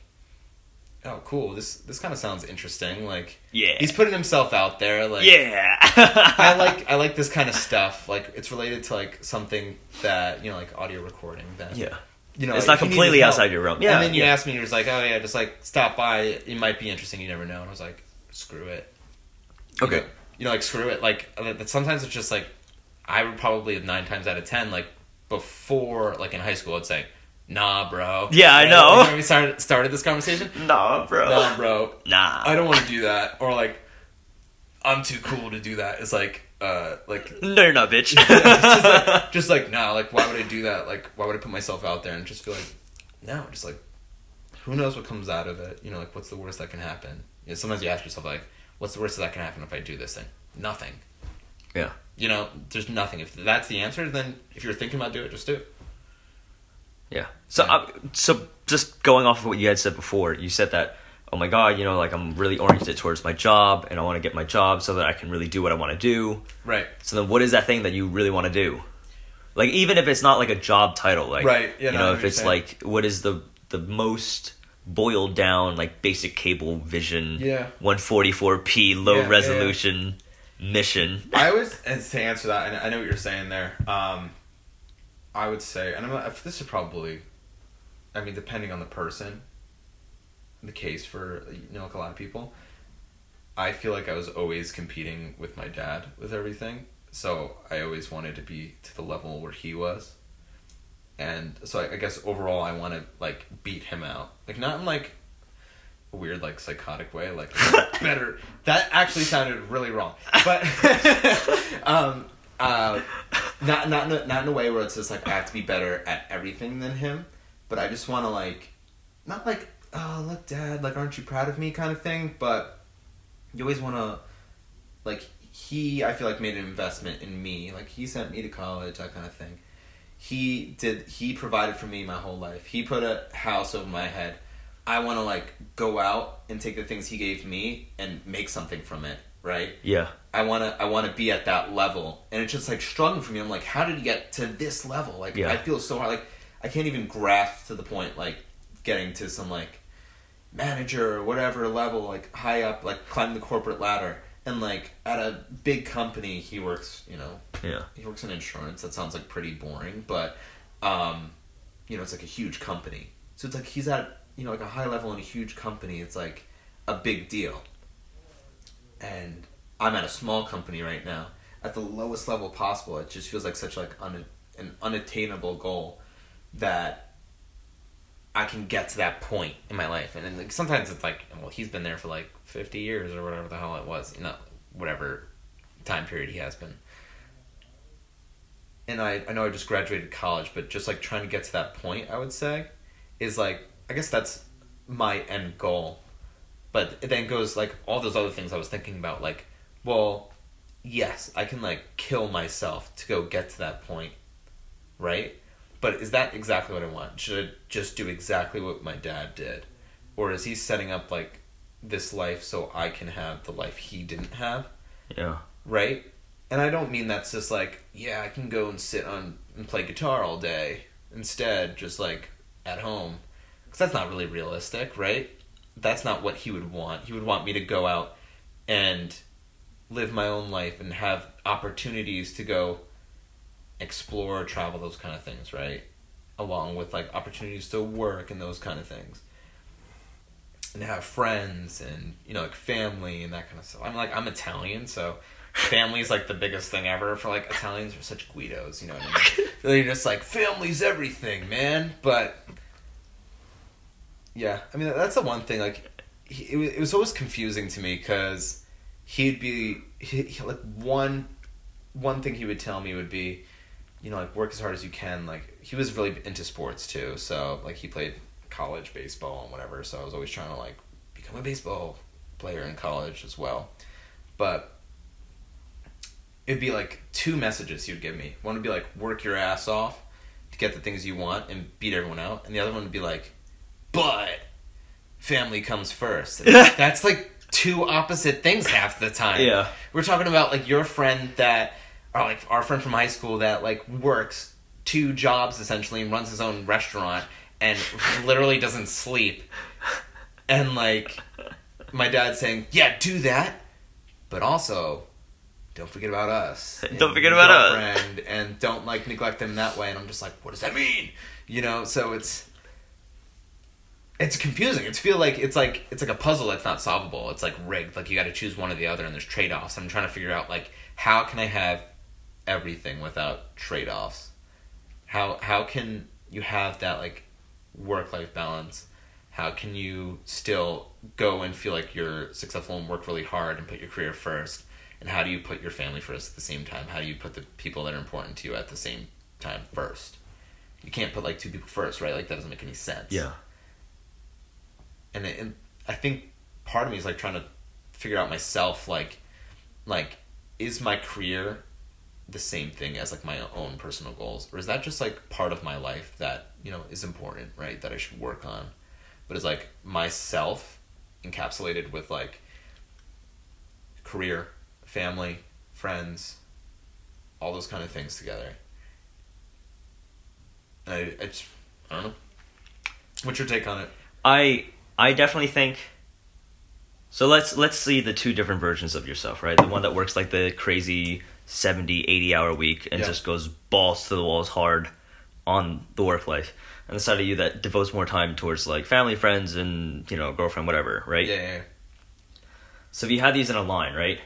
oh cool, this this kind of sounds interesting. Like Yeah. he's putting himself out there. Like yeah. I like I like this kind of stuff. Like it's related to like something that you know, like audio recording. That Yeah. You know, It's not if you completely outside your realm. Yeah, and then you yeah. asked me, you're just like, oh yeah, just like stop by. It might be interesting. You never know. And I was like, screw it. You Okay. know, you know, like screw it. Like uh, sometimes it's just like I would probably nine times out of ten, like before, like in high school, I'd say, nah, bro. Yeah, I know. When we started started this conversation, Nah, bro. nah, bro. Nah. I don't want to do that. Or like, I'm too cool to do that. It's like, uh, like No, you're not, bitch. just like, just like nah, like why would I do that? Like why would I put myself out there and just feel like no, just like who knows what comes out of it? You know, like what's the worst that can happen? You know, sometimes you ask yourself like, what's the worst that can happen if I do this thing? Nothing. Yeah. You know, there's nothing. If that's the answer, then if you're thinking about doing it, just do it. Yeah. So, uh, so just going off of what you had said before, you said that, oh my god, you know, like I'm really oriented towards my job, and I want to get my job so that I can really do what I want to do. Right. So then, what is that thing that you really want to do? Like, even if it's not like a job title, like, Right, yeah, you know, if it's saying. like, what is the the most boiled down, like basic cable vision, Yeah. 144p low Yeah, yeah, yeah. resolution mission? I was and to answer that. Know, I know what you're saying there. Um, I would say, and I'm this is probably, I mean, depending on the person, the case for you know like a lot of people. I feel like I was always competing with my dad with everything, so I always wanted to be to the level where he was. And so I, I guess overall, I want to like beat him out, like not in like a weird like psychotic way, like better. That actually sounded really wrong, but um, uh, not not in a, not in a way where it's just like I have to be better at everything than him, but I just want to like, not like oh look dad like aren't you proud of me kind of thing, but you always want to like he I feel like made an investment in me, like he sent me to college that kind of thing. He did he provided for me my whole life. He put a house over my head. I want to like go out and take the things he gave me and make something from it, right? Yeah. I want to I want to be at that level. And it's just like struggling for me. I'm like, how did you get to this level? Like Yeah. I feel so hard like I can't even grasp to the point like getting to some like manager or whatever level like high up like climb the corporate ladder and like at a big company he works, you know, Yeah. he works in insurance. That sounds like pretty boring, but um, you know, it's like a huge company. So it's like he's at you know like a high level in a huge company. It's like a big deal, and I'm at a small company right now, at the lowest level possible. It just feels like such like un, an unattainable goal that I can get to that point in my life. And like sometimes it's like, well, he's been there for like 50 years or whatever the hell it was, you know, whatever time period he has been. And I, I know I just graduated college, but just like trying to get to that point, I would say, is like, I guess that's my end goal. But it then goes like all those other things I was thinking about, like, well, yes, I can like kill myself to go get to that point, right? But is that exactly what I want? Should I just do exactly what my dad did? Or is he setting up like this life so I can have the life he didn't have? Yeah. Right? And I don't mean that's just like, yeah, I can go and sit on and play guitar all day instead, just like at home. Because that's not really realistic, right? That's not what he would want. He would want me to go out and live my own life and have opportunities to go explore, travel, those kind of things, right? Along with like opportunities to work and those kind of things. And have friends and, you know, like family and that kind of stuff. I'm like, I'm Italian, so family is like the biggest thing ever for like Italians are such guidos, you know what I mean? They're just like, family's everything, man. But yeah, I mean, that's the one thing, like, he, it, was, it was always confusing to me because he'd be, he, he, like, one, one thing he would tell me would be, you know, like work as hard as you can. Like he was really into sports too, so like he played college baseball and whatever. So I was always trying to like become a baseball player in college as well. But it'd be like two messages he would give me. One would be like work your ass off to get the things you want and beat everyone out, and the other one would be like, but family comes first. That's like two opposite things half the time. Yeah. We're talking about like your friend that or like our friend from high school that like works two jobs essentially and runs his own restaurant and literally doesn't sleep. And like my dad saying, "Yeah, do that." But also don't forget about us. Don't forget about us. And don't like neglect them that way. And I'm just like, what does that mean? You know, so it's it's confusing. It's feel like it's like it's like a puzzle that's not solvable. It's like rigged. Like you got to choose one or the other, and there's trade offs. I'm trying to figure out like how can I have everything without trade offs? How how can you have that like work life balance? How can you still go and feel like you're successful and work really hard and put your career first? And how do you put your family first at the same time? How do you put the people that are important to you at the same time first? You can't put like two people first, right? Like that doesn't make any sense Yeah. and, it, and I think part of me is like trying to figure out myself like like is my career the same thing as like my own personal goals? Or is that just like part of my life that you know is important right that I should work on? But it's like myself encapsulated with like career family friends all those kind of things together? And I, I just I don't know. What's your take on it? I I definitely think so let's let's see the two different versions of yourself, right? The one that works like the crazy 70, 80 hour week and Yeah. just goes balls to the walls hard on the work life. And the side of you that devotes more time towards like family, friends and, you know, girlfriend, whatever, right? yeah, yeah. So if you had these in a line, right?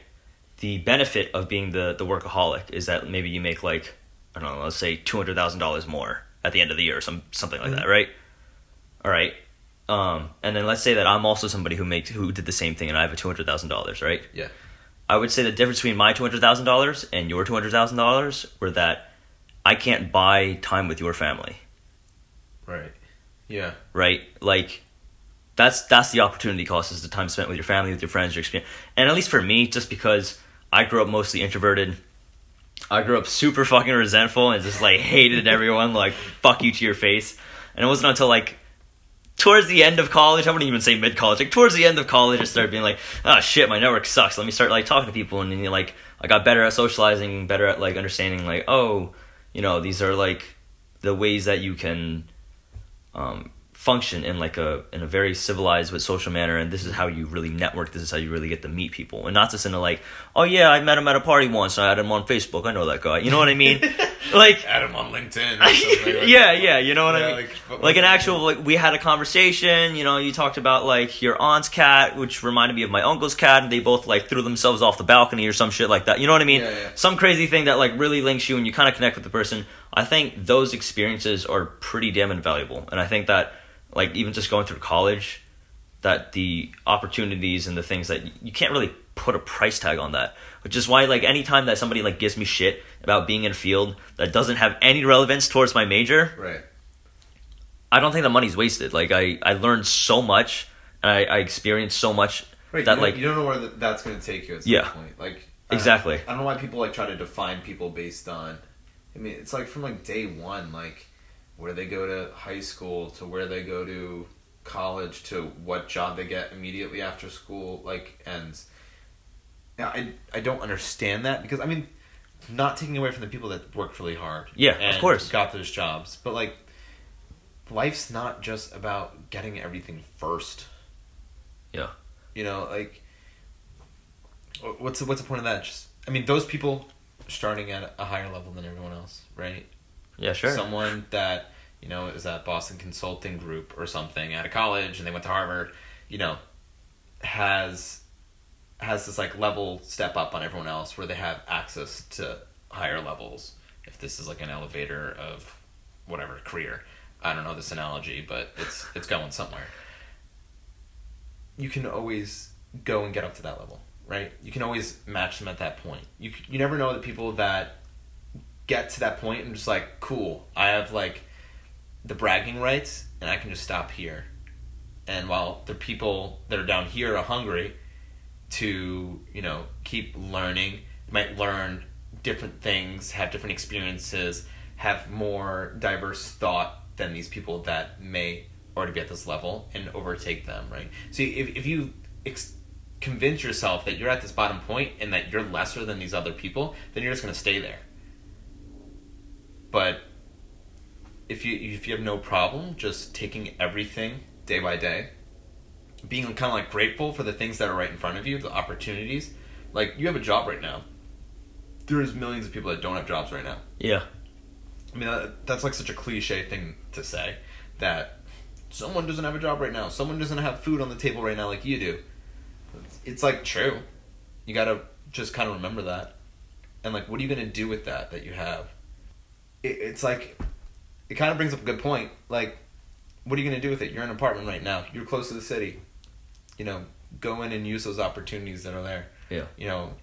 The benefit of being the the workaholic is that maybe you make like I don't know, let's say two hundred thousand dollars more at the end of the year, or some something like that, right? All right. Um, and then let's say that I'm also somebody who makes who did the same thing, and I have a two hundred thousand dollars, right? Yeah. I would say the difference between my two hundred thousand dollars and your two hundred thousand dollars were that I can't buy time with your family, Right. Yeah. right? Like that's that's the opportunity cost is the time spent with your family, with your friends, your experience. And at least for me, just because I grew up mostly introverted, I grew up super fucking resentful and just like hated everyone, like fuck you to your face. And it wasn't until like towards the end of college, I wouldn't even say mid college, like towards the end of college, I started being like, oh shit, my network sucks. Let me start like talking to people, and then like I got better at socializing, better at like understanding like oh, you know these are like the ways that you can um, function in like a in a very civilized but social manner and this is how you really network this is how you really get to meet people. And not just in a like oh yeah i met him at a party once i had him on facebook i know that guy. You know what i mean? Like Add him on LinkedIn. like yeah yeah you know what Yeah, i mean? like, like, an actual like we had a conversation you know you talked about like your aunt's cat which reminded me of my uncle's cat and they both like threw themselves off the balcony or some shit like that. You know what i mean? Yeah, yeah. some crazy thing that like really links you and you kind of connect with the person. I think those experiences are pretty damn invaluable and i think that like even just going through college that the opportunities and the things that you can't really put a price tag on that which is why like anytime that somebody like gives me shit about being in a field that doesn't have any relevance towards my major Right. i don't think the money's wasted like i i learned so much and i, I experienced so much Right. that you, like you don't know where th- that's going to take you at some Yeah. point. Like I- Exactly. I don't know why people like try to define people based on. I mean, it's like from like day one, like where they go to high school to where they go to college to what job they get immediately after school. Like, and yeah, I I don't understand that because I mean, not taking away from the people that worked really hard. Yeah, of course. got those jobs, but like. Life's not just about getting everything first. Yeah. You know, like what's the, what's the point of that? Just I mean, those people starting at a higher level than everyone else, right? Yeah sure Someone that you know is at Boston Consulting Group or something at a college, and they went to Harvard. You know, has has this like level step up on everyone else where they have access to higher levels. If this is like an elevator of whatever career, I don't know this analogy, but it's it's going somewhere. You can always go and get up to that level, right? You can always match them at that point. You you never know the people that get to that point and just like cool. I have like the bragging rights, and I can just stop here. And while the people that are down here are hungry to, you know, keep learning, might learn different things, have different experiences, have more diverse thought than these people that may already be at this level and overtake them, right? So if, if you ex- convince yourself that you're at this bottom point and that you're lesser than these other people, then you're just going to stay there. But if you if you have no problem just taking everything day by day, being kind of like grateful for the things that are right in front of you, the opportunities. Like you have a job right now. There's millions of people that don't have jobs right now. yeah I mean, that, that's like such a cliche thing to say that someone doesn't have a job right now. Someone doesn't have food on the table right now like you do. It's, it's like true. You gotta just kind of remember that. And like, what are you gonna do with that that you have? It, it's like, it kind of brings up a good point. Like, what are you gonna do with it? You're in an apartment right now. You're close to the city. You know, go in and use those opportunities that are there yeah you know,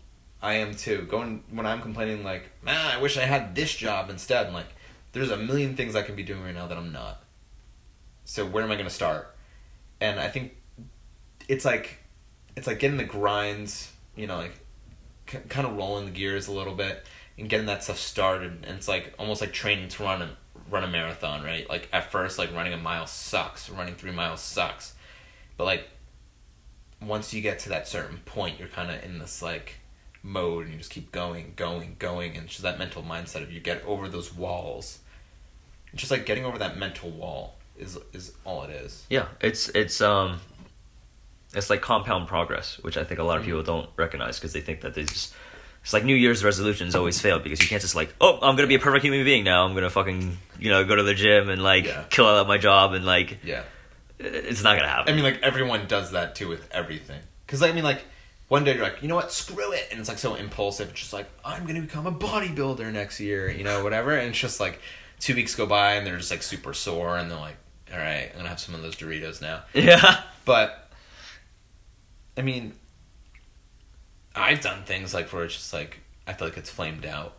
I am too. Going when I'm complaining like, man, I wish I had this job instead. I'm like, there's a million things I can be doing right now that I'm not. So where am I going to start? And I think it's like, it's like getting the grinds, you know, like c- kind of rolling the gears a little bit and getting that stuff started. And it's like almost like training to run a run a marathon, right? Like at first, like running a mile sucks, running three miles sucks, but like once you get to that certain point, you're kind of in this like mode, and you just keep going, going, going, and it's just that mental mindset of you get over those walls. Just like getting over that mental wall is is all it is. Yeah, it's it's um, it's like compound progress, which I think a lot of Mm-hmm. people don't recognize because they think that they just it's like New Year's resolutions always fail because you can't just like oh I'm gonna be a perfect human being now I'm gonna fucking you know go to the gym and like Yeah. kill out my job and like Yeah, uh, it's not gonna happen. I mean, like everyone does that too with everything. Because I mean, like one day you're like, you know what, screw it, and it's like so impulsive. It's just like I'm gonna become a bodybuilder next year, you know, whatever. And it's just like two weeks go by and they're just like super sore, and they're like, all right, I'm gonna have some of those Doritos now. yeah, But I mean, I've done things like where it's just like I feel like it's flamed out,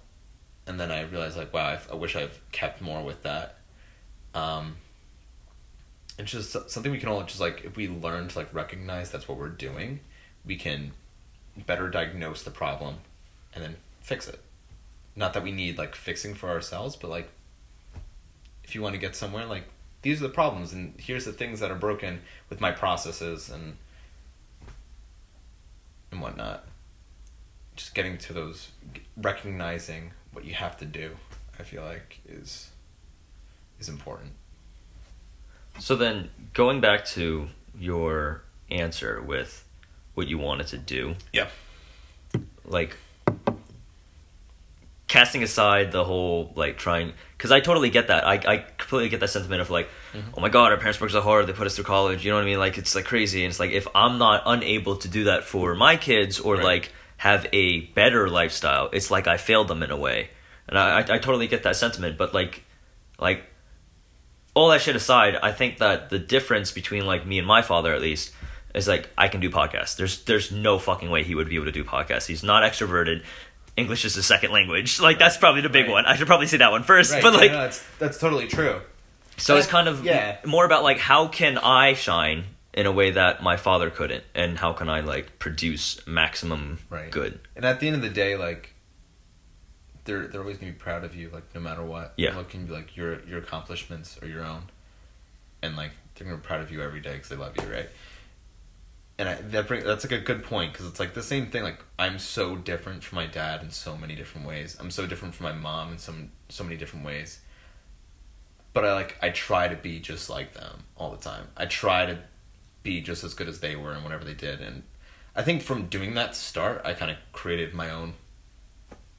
and then I realize like, wow, I, wish I've kept more with that. Um, it's just something we can all just like if we learn to like recognize that's what we're doing, we can better diagnose the problem, and then fix it. Not that we need like fixing for ourselves, but like if you want to get somewhere, like these are the problems, and here's the things that are broken with my processes and and whatnot. Just getting to those, recognizing what you have to do, I feel like is is important. So then, going back to your answer with what you wanted to do, yeah like casting aside the whole like trying because I totally get that. I, I completely get that sentiment of like, mm-hmm. oh my god, our parents worked so hard, they put us through college. You know what I mean? Like it's like crazy, and it's like if I'm not unable to do that for my kids or Right. like have a better lifestyle, it's like I failed them in a way, and I, I I totally get that sentiment. But like, like all that shit aside, I think that the difference between like me and my father at least is like I can do podcasts. There's there's no fucking way he would be able to do podcasts. He's not extroverted. English is a second language. Like that's probably the big Right. one. I should probably say that one first. Right, but yeah, like no, that's that's totally true. so it's kind of yeah. more about like how can I shine in a way that my father couldn't and how can I like produce maximum Right. good. And at the end of the day, like they're they're always gonna be proud of you, like no matter what. Yeah. Can be like your your accomplishments or your own, and like they're gonna be proud of you every day because they love you, right? And I, that bring that's like a good point because it's like the same thing. Like I'm so different from my dad in so many different ways. I'm so different from my mom in some so many different ways. But I like I try to be just like them all the time. I try to be just as good as they were and whatever they did and I think from doing that start, I kind of created my own,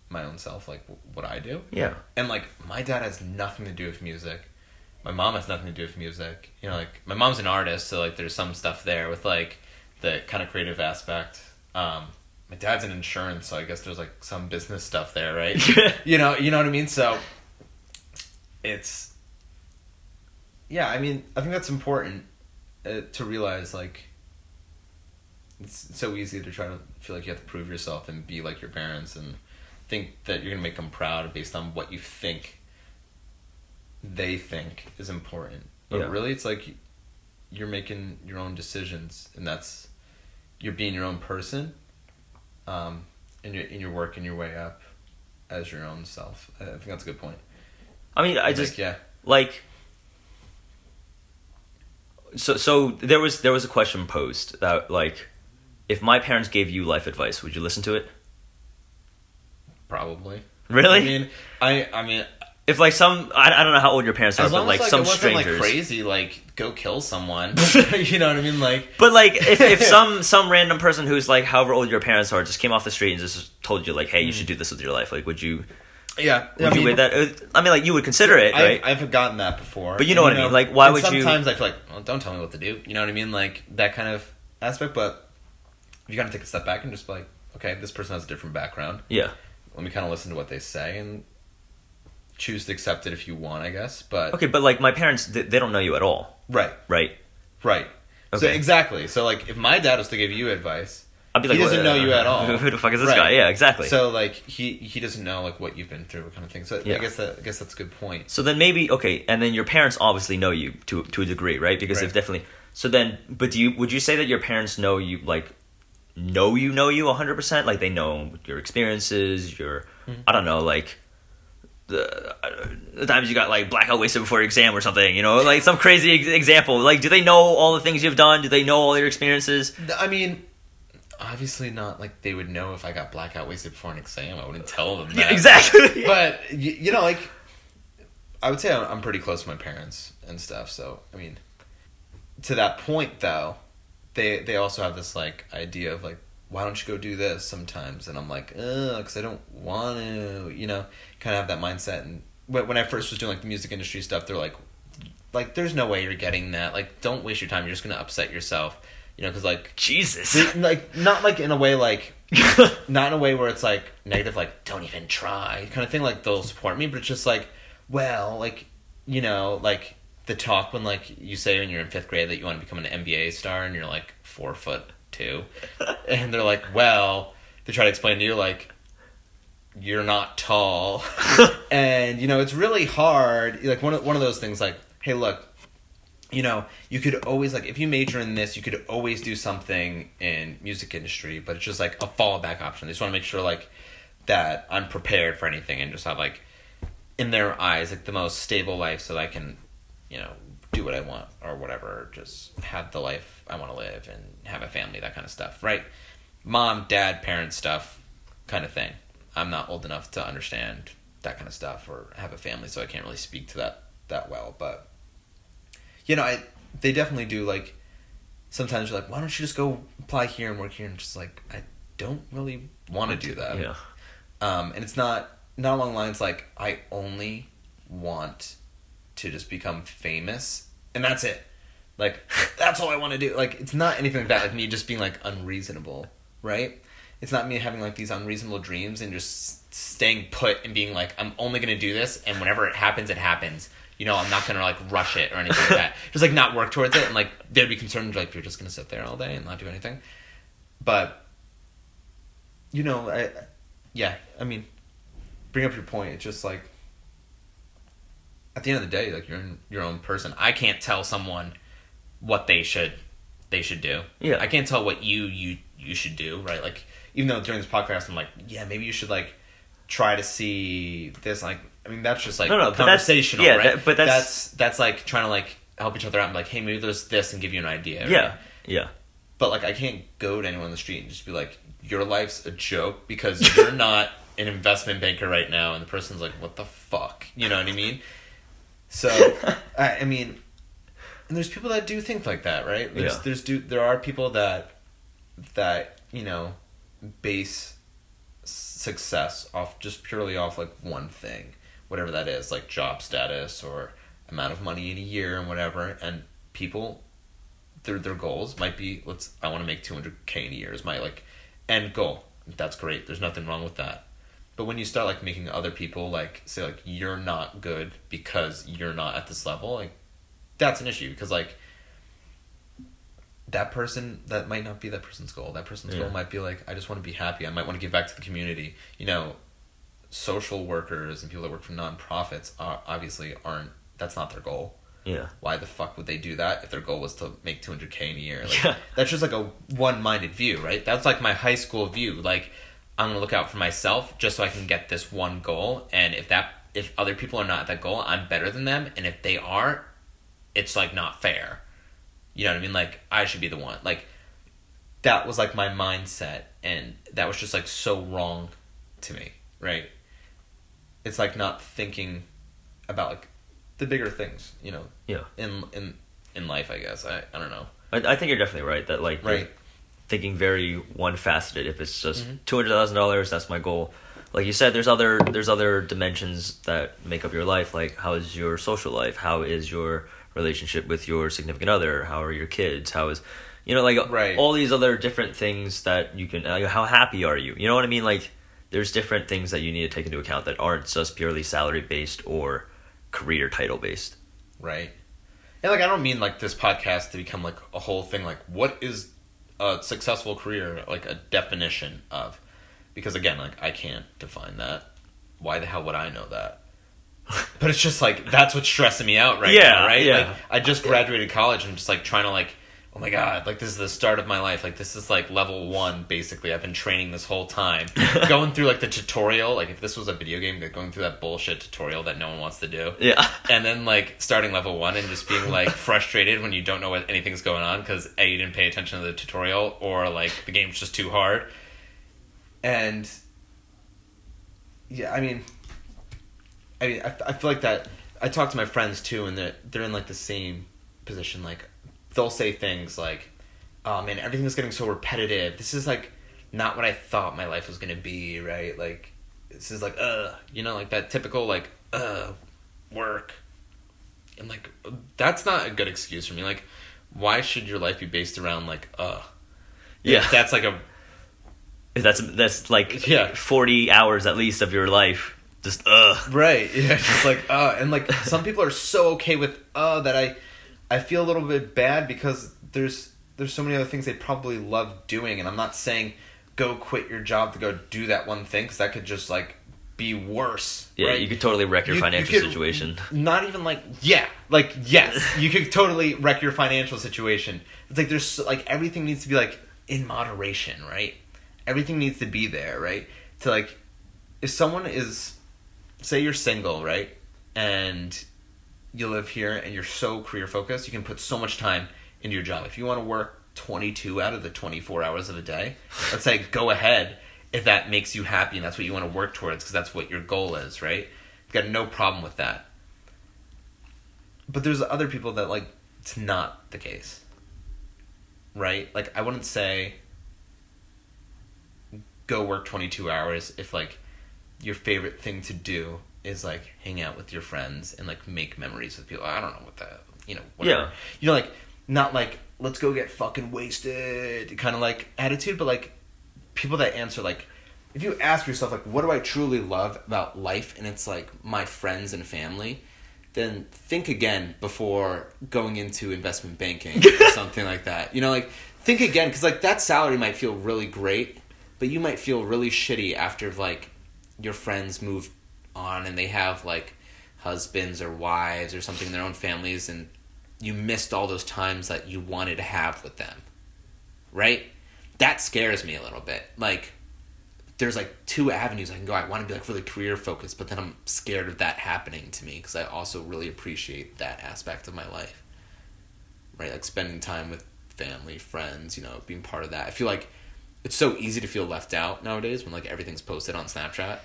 my own self, like w- what I do. Yeah. And like my dad has nothing to do with music. My mom has nothing to do with music. You know, like my mom's an artist, so like there's some stuff there with like the kind of creative aspect. Um, my dad's in insurance, so I guess there's like some business stuff there, right? you know, you know what I mean. So it's yeah. I mean, I think that's important uh, to realize. Like, it's so easy to try to feel like you have to prove yourself and be like your parents and think that you're gonna make them proud based on what you think they think is important. But Yeah. really, it's like you're making your own decisions, and that's you're being your own person, um, and you're and you're working your way up as your own self. I think that's a good point. I mean, I just yeah, like so so there was there was a question posed that like if my parents gave you life advice, would you listen to it? probably. Really? I mean, I I mean, if like some I, I don't know how old your parents are, but like, like some strangers. like crazy, like go kill someone. you know what I mean? Like But like, if, if some some random person who's like however old your parents are just came off the street and just told you like, hey, you hmm. should do this with your life, like, would you yeah, would you weigh that? uh, I mean, like, you would consider it, right? I've, I've gotten that before. But you know what I mean, like, why and would you- Sometimes I feel like, well, don't tell me what to do. You know what I mean? Like that kind of aspect. But you got to take a step back and just be like, okay, this person has a different background. yeah. Let me kind of listen to what they say and choose to accept it if you want, I guess. But Okay, but like my parents, they, they don't know you at all, right, right? right. So exactly. So like, if my dad was to give you advice, I'd be like, He doesn't know you at all." Who the fuck is this Right. guy? Yeah, exactly. So, like he he doesn't know like what you've been through, kind of thing. So Yeah. I guess that I guess that's a good point. So then maybe okay, and then your parents obviously know you to to a degree, right? Because they've definitely. So then, but do you would you say that your parents know you like know you know you hundred percent? Like they know your experiences, your Mm-hmm. I don't know, like the, the times you got like blackout wasted before your exam or something, you know, like some crazy ex- example. Like, do they know all the things you've done? Do they know all your experiences? I mean, obviously not like they would know if I got blackout wasted before an exam. I wouldn't tell them that. Yeah, exactly. But you, you know, like I would say I'm, I'm pretty close to my parents and stuff. So I mean, to that point though, they they also have this like idea of like, why don't you go do this sometimes? And I'm like, ugh, because I don't want to. You know, kind of have that mindset. And when when I first was doing like the music industry stuff, they're like, like there's no way you're getting that. Like, don't waste your time. You're just gonna upset yourself. You know, because like Jesus. like not like in a way like not in a way where it's like negative like don't even try kind of thing like they'll support me but it's just like well like you know like the talk when like you say when you're in fifth grade that you want to become an nba star and you're like four foot two and they're like well they try to explain to you like you're not tall and you know it's really hard like one of, one of those things like hey look you know, you could always like if you major in this, you could always do something in music industry, but it's just like a fallback option. They just want to make sure like that I'm prepared for anything and just have like in their eyes like the most stable life so that I can, you know, do what I want or whatever, just have the life I want to live and have a family, that kind of stuff, right? Mom, dad, parent stuff, kind of thing. I'm not old enough to understand that kind of stuff or have a family, so I can't really speak to that that well, but you know, I they definitely do like. Sometimes you're like, why don't you just go apply here and work here? And just like, I don't really want to do that. Yeah. Um, and it's not not along lines like I only want to just become famous and that's it. Like that's all I want to do. Like it's not anything like that. Like me just being like unreasonable, right? It's not me having like these unreasonable dreams and just staying put and being like I'm only gonna do this and whenever it happens, it happens. You know, I'm not gonna like rush it or anything like that. Just like not work towards it and like they'd be concerned like you're just gonna sit there all day and not do anything. But you know, I yeah, I mean, bring up your point. It's just like at the end of the day, like you're in your own person. I can't tell someone what they should they should do. Yeah. I can't tell what you you you should do, right? Like even though during this podcast I'm like, yeah, maybe you should like try to see this like I mean that's just like No, no, but that's- conversational, yeah, right? that- but that's- that's that's like trying to like help each other out and be like, hey, maybe there's this and give you an idea. right? Yeah. Yeah. But like I can't go to anyone on the street and just be like, Your life's a joke because you're not an investment banker right now and the person's like, What the fuck? You know what I mean? So I, I mean and there's people that do think like that, right? There's Yeah. there's do there are people that that, you know, base success off just purely off like one thing, whatever that is, like job status or amount of money in a year and whatever. And people their their goals might be let's I want to make 200k in a year is my like end goal. That's great. There's nothing wrong with that. But when you start like making other people like say like you're not good because you're not at this level, like that's an issue because like that person that might not be that person's goal. That person's Yeah. goal might be like I just want to be happy. I might want to give back to the community. You know, social workers and people that work for nonprofits are obviously aren't that's not their goal. Yeah. why the fuck would they do that if their goal was to make 200k in a year? Like, Yeah. that's just like a one-minded view right? That's like my high school view. Like i'm gonna look out for myself just so i can get this one goal. And if that if other people are not at that goal i'm better than them. And if they are it's like not fair. You know what i mean? Like i should be the one. Like that was like my mindset. And that was just like so wrong to me right it's like not thinking about like the bigger things you know Yeah. in in in life i guess i, I don't know I, I think you're definitely right that like right thinking very one faceted. If it's just Mhm. two hundred thousand dollars, that's my goal. Like you said, there's other there's other dimensions that make up your life. Like how is your social life? How is your relationship with your significant other? How are your kids? How is you know like Right. all these other different things that you can. Like, how happy are you? You know what I mean? Like there's different things that you need to take into account that aren't just purely salary based or career title based. right. And like i don't mean like this podcast to become like a whole thing like what is a successful career like a definition of? Because again like i can't define that. Why the hell would i know that? But it's just like that's what's stressing me out right Yeah, now right? yeah. like i just graduated college and just like trying to like oh my god like this is the start of my life. Like this is like level one basically. I've been training this whole time. Going through like the tutorial like if this was a video game like, going through that bullshit tutorial that no one wants to do. Yeah. and then like starting level one and just being like frustrated when you don't know what anything's going on because a you didn't pay attention to the tutorial or like the game's just too hard. And yeah i mean i mean i, I feel like that i talk to my friends too and they're, they're in like the same position like they'll say things like oh man everything's getting so repetitive. This is like not what i thought my life was gonna be right? Like this is like uh you know like that typical like uh work. And like that's not a good excuse for me. Like why should your life be based around like uh Yeah. If that's like a That's that's like Yeah. forty hours at least of your life. Just uh right. Yeah just like uh and like some people are so okay with uh that i i feel a little bit bad because there's there's so many other things they probably love doing and i'm not saying go quit your job to go do that one thing because that could just like be worse Yeah, right? you could totally wreck your You- you financial could- situation. not even like yeah like yes you could totally wreck your financial situation it's like there's like everything needs to be like in moderation right everything needs to be there right to like if someone is say you're single right and you live here and you're so career focused you can put so much time into your job if you want to work 22 out of the 24 hours of a day let's say go ahead if that makes you happy and that's what you want to work towards because that's what your goal is right you've got no problem with that but there's other people that like it's not the case. Right? Like I wouldn't say go work 22 hours if like your favorite thing to do is like hang out with your friends and like make memories with people. I don't know what that, you know, whatever. Yeah. You know like not like let's go get fucking wasted kind of like attitude, but like people that answer like if you ask yourself like what do I truly love about life and it's like my friends and family, then think again before going into investment banking or something like that. You know, like think again because like that salary might feel really great, but you might feel really shitty after like your friends move on and they have like husbands or wives or something in their own families and you missed all those times that you wanted to have with them. Right? That scares me a little bit. Like there's like two avenues I can go. I want to be like really career focused, but then I'm scared of that happening to me because I also really appreciate that aspect of my life. Right? Like spending time with family, friends, you know, being part of that. I feel like it's so easy to feel left out nowadays when like everything's posted on Snapchat.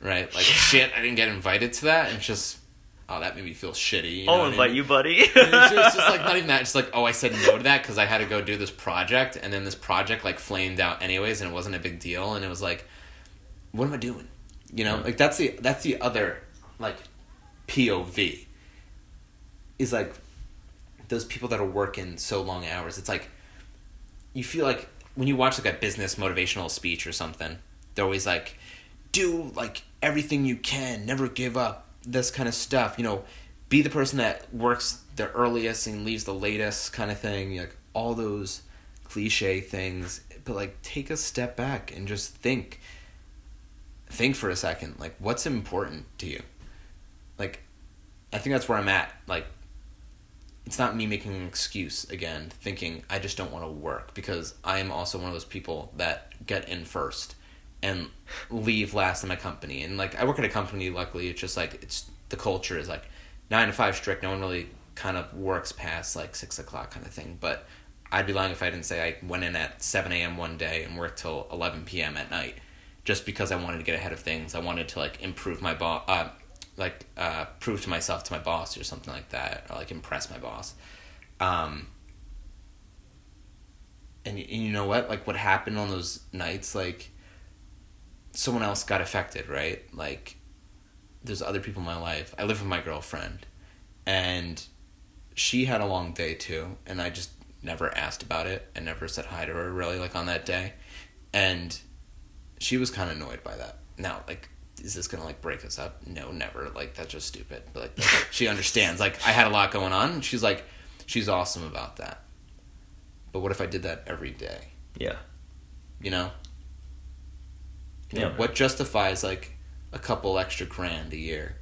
Right? Like shit, I didn't get invited to that and just oh that made me feel shitty. You know I'll what I invite mean? you, buddy. It's, just, it's just like not even that. It's like oh, I said no to that because I had to go do this project, and then this project like flamed out anyways, and it wasn't a big deal, and it was like, what am I doing? You know, like that's the that's the other like POV is like those people that are working so long hours. It's like you feel like when you watch like a business motivational speech or something, they're always like, do like everything you can, never give up, this kind of stuff. You know, be the person that works the earliest and leaves the latest kind of thing. Like all those cliche things, but like take a step back and just think. Think for a second, like what's important to you? Like, I think that's where I'm at. Like, it's not me making an excuse again, thinking I just don't want to work because I am also one of those people that get in first and leave last in my company. And like I work at a company, luckily it's just like it's the culture is like nine to five strict. No one really kind of works past like six o'clock kind of thing. But I'd be lying if I didn't say I went in at seven a.m. one day and worked till eleven p.m. at night, just because I wanted to get ahead of things. I wanted to like improve my boss. Uh, like uh, prove to myself to my boss or something like that, or like impress my boss. Um, and, and you know what? Like what happened on those nights, like someone else got affected, right? Like there's other people in my life. I live with my girlfriend, and she had a long day too, and I just never asked about it and never said hi to her really like on that day, and she was kind of annoyed by that. Now, like is this gonna like break us up? No, never. Like that's just stupid. But like she understands. Like I had a lot going on. And she's like, she's awesome about that. But what if I did that every day? yeah. You know. You know, Yeah. What justifies like a couple extra grand a year?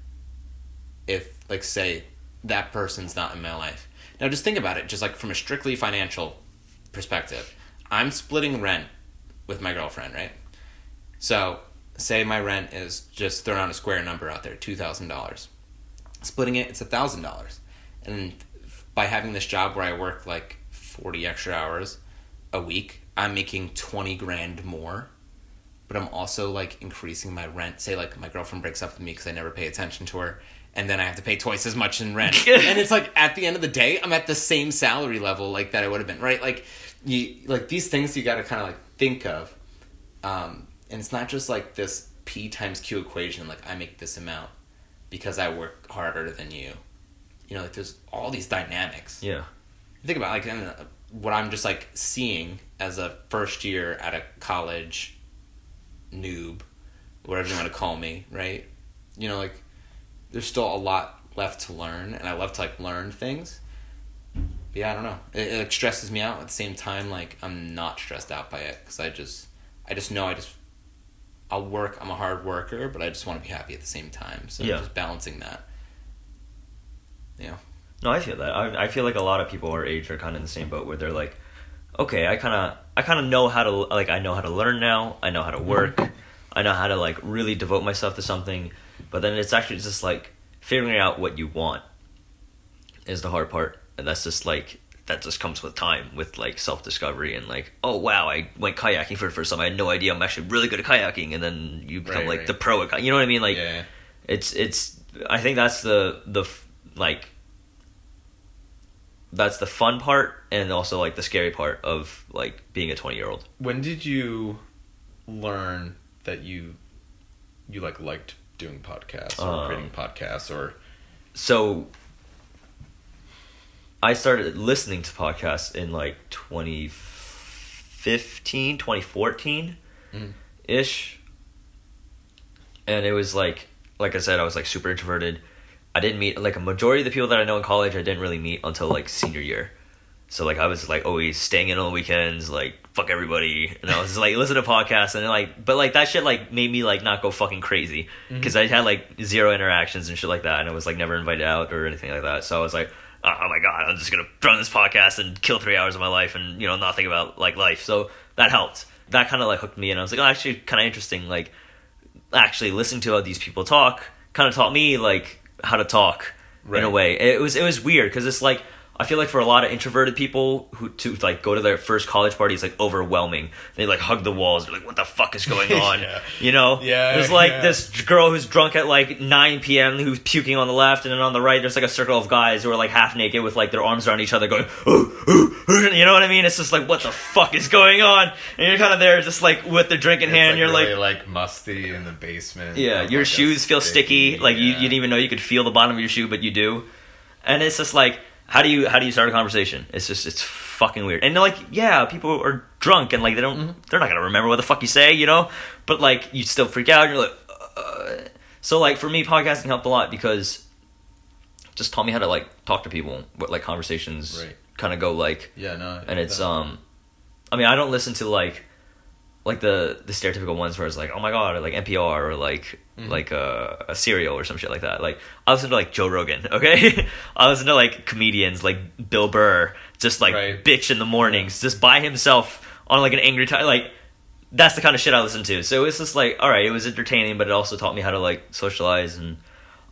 If like say that person's not in my life. Now just think about it. Just like from a strictly financial perspective, I'm splitting rent with my girlfriend, right? So say my rent is just throwing out a square number out there, two thousand dollars. Splitting it, it's a thousand dollars, and by having this job where I work like forty extra hours a week, I'm making twenty grand more. But I'm also like increasing my rent. Say like my girlfriend breaks up with me because I never pay attention to her, and then I have to pay twice as much in rent. and it's like at the end of the day, I'm at the same salary level like that I would have been, right? Like you like these things you got to kind of like think of. Um, and it's not just like this p times q equation like i make this amount because i work harder than you you know like there's all these dynamics Yeah. think about like uh, what i'm just like seeing as a first year at a college noob whatever you want to call me right? You know like there's still a lot left to learn and i love to like learn things. But yeah i don't know. It, it like, stresses me out. At the same time like i'm not stressed out by it because i just i just know i just i'll work i'm a hard worker but i just want to be happy at the same time. So Yeah. just balancing that. Yeah. No, I feel that. I, I feel like a lot of people our age are kind of in the same boat where they're like, okay, I kind of, I kind of know how to, like, I know how to learn now. I know how to work. Mm-hmm. I know how to like really devote myself to something. But then it's actually just like figuring out what you want is the hard part, and that's just like that just comes with time, with like self discovery and like, oh wow, I went kayaking for the first time. I had no idea I'm actually really good at kayaking, and then you become Right, like right. the pro. At, ki- you know what I mean? Like, yeah it's it's i think that's the the like that's the fun part and also like the scary part of like being a 20 year old. When did you learn that you you like liked doing podcasts or Uh. creating podcasts or So I started listening to podcasts in like 2015, 2014 Mhm. ish. And it was like like I said I was like super introverted. I didn't meet like a majority of the people that I know in college I didn't really meet until like senior year. So like I was like always staying in on the weekends, like fuck everybody, and I was like listen to podcasts and like, but like that shit like made me like not go fucking crazy mm-hmm. because I had like zero interactions and shit like that, and I was like never invited out or anything like that. So I was like, oh, oh my god, I'm just gonna run this podcast and kill three hours of my life and you know not think about like life. So that helped. That kind of like hooked me in. I was like, oh, actually, kind of interesting. Like actually listening to how these people talk kind of taught me like how to talk in a way. It was it was weird because it's like I feel like for a lot of introverted people who to like go to their first college party is like overwhelming. They like hug the walls. They're like, "What the fuck is going on?" Yeah. You know? Yeah, There's like yeah. this girl who's drunk at like 9 p.m. who's puking on the left, and then on the right there's like a circle of guys who are like half naked with like their arms around each other, going, ooh, ooh, ooh. you know what I mean? It's just like, what the fuck is going on? And you're kind of there, just like with the drink in It's, hand. like, you're really, like, like musty in the basement. yeah, your like, shoes feel sticky. Like you, you didn't even know you could feel the bottom of your shoe, but you do. And it's just like, how do you how do you start a conversation? It's just it's fucking weird. And like, yeah, people are drunk and like they don't they're not gonna remember what the fuck you say, you know. But like you still freak out. And you're like, uh. so like for me, podcasting helped a lot because it just taught me how to like talk to people, what like conversations Right. kind of go like Yeah, no. and it's that- um i mean i don't listen to like like the the stereotypical ones where it's like oh my god or like npr or like Mhm. like uh, a serial or some shit like that like i listen to like joe rogan okay i listen to like comedians like bill burr just like Right. bitch in the mornings just by himself on like an angry time like that's the kind of shit i listen to so it's just like all right it was entertaining but it also taught me how to like socialize and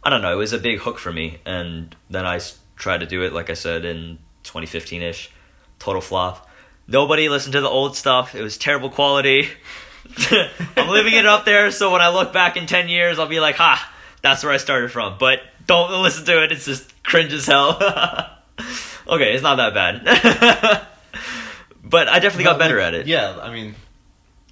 i don't know it was a big hook for me and then i s- tried to do it like i said in 2015ish total flop. Nobody listened to the old stuff. It was terrible quality. I'm leaving it up there so when I look back in 10 years, I'll be like, ha, that's where I started from. But don't listen to it. It's just cringe as hell. okay, it's not that bad. but I definitely got better at it. Yeah, I mean,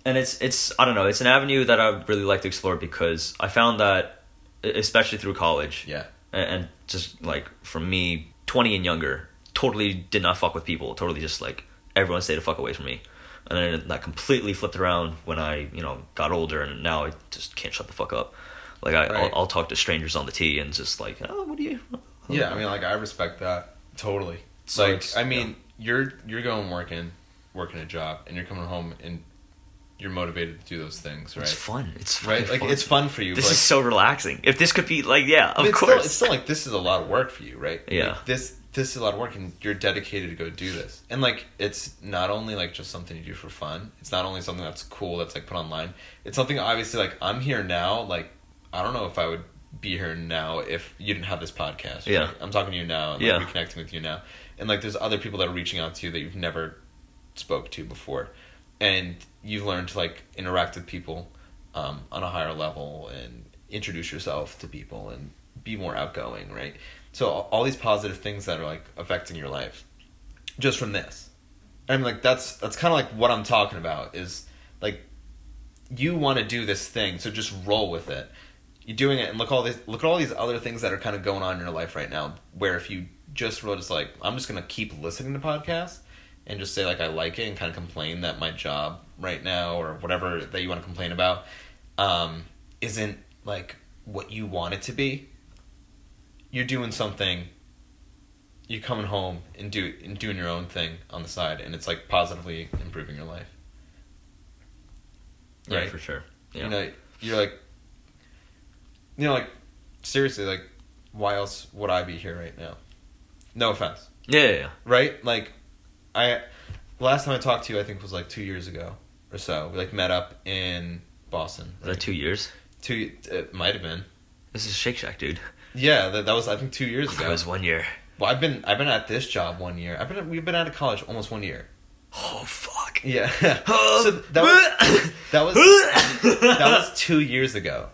And it's, it's, I don't know, it's an avenue that I would really like to explore because I found that, especially through college, yeah. and, and just like for me, 20 and younger, totally did not fuck with people. Totally just like everyone stayed the fuck away from me. And then that completely flipped around when I, you know, got older, and now I just can't shut the fuck up. Like I, Right. I'll, I'll talk to strangers on the T and just like, oh, what do you? Yeah, I mean, like I respect that totally. So like, I mean, you're you're going working, working a job, and you're coming home and you're motivated to do those things, right? It's fun. It's right? Like fun. it's fun for you. This is so relaxing. If this could be like, yeah, of it's course. Still, it's still like this is a lot of work for you, right? Yeah. Like, this this is a lot of work, and you're dedicated to go do this. And like, it's not only like just something you do for fun. It's not only something that's cool that's like put online. It's something obviously like I'm here now. Like I don't know if I would be here now if you didn't have this podcast. Yeah. right? I'm talking to you now and like, Yeah. reconnecting with you now. And like, there's other people that are reaching out to you that you've never spoke to before, and you've learned to like interact with people um, on a higher level and introduce yourself to people and be more outgoing, right? So all- these positive things that are like affecting your life just from this. I mean, like that's that's kind of like what I'm talking about is like you want to do this thing, so just roll with it. You're doing it, and look all this. Look at all these other things that are kind of going on in your life right now. Where if you just wrote, it's like I'm just gonna keep listening to podcasts and just say like I like it and kind of complain that my job right now or whatever that you want to complain about um, isn't like what you want it to be. You're doing something. You're coming home and do and doing your own thing on the side, and it's like positively improving your life. yeah, right. for sure. Yeah. You know, you're like, you know, like seriously, like, why else would I be here right now? No offense, yeah, yeah, yeah. right? Like, I last time I talked to you, I think was like two years ago or so. We like met up in Boston. Is that two years? Two, it might have been. This is Shake Shack, dude. Yeah, that, that was I think two years ago. That was one year. Well, I've been I've been at this job one year. I've been we've been out of college almost one year. Oh fuck. Yeah. so that was that was that was two years ago.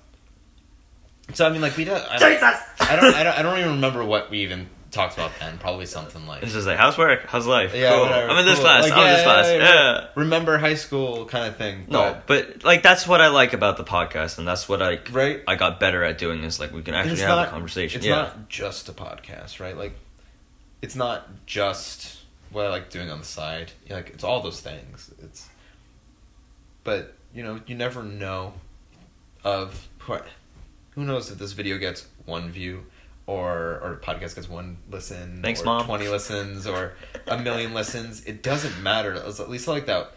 So I mean, like we don't. I don't, I don't. I don't. I don't even remember what we even talked about then. Probably something like It's just like how's work, how's life. yeah, cool. whatever, I'm in this cool. class. Like, I'm in this yeah, class. yeah, Yeah. yeah. Remember high school kind of thing. No, but like that's what I like about the podcast, and that's what I Right. I got better at doing is like we can actually have not- a conversation. It's yeah. not just a podcast, right? Like, it's not just what I like doing on the side. Like, it's all those things. It's, but you know, you never know of who knows if this video gets one view or or podcast gets one listen Thanks, or Mom. 20 listens or a million listens it doesn't matter. At least like that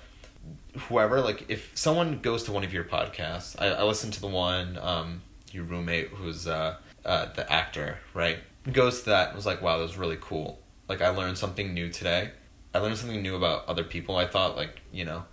whoever like if someone goes to one of your podcasts i, I listened to the one um your roommate who's uh, uh the actor right? Goes to that and was like wow that was really cool. Like i learned something new today. I learned something new about other people i thought like you know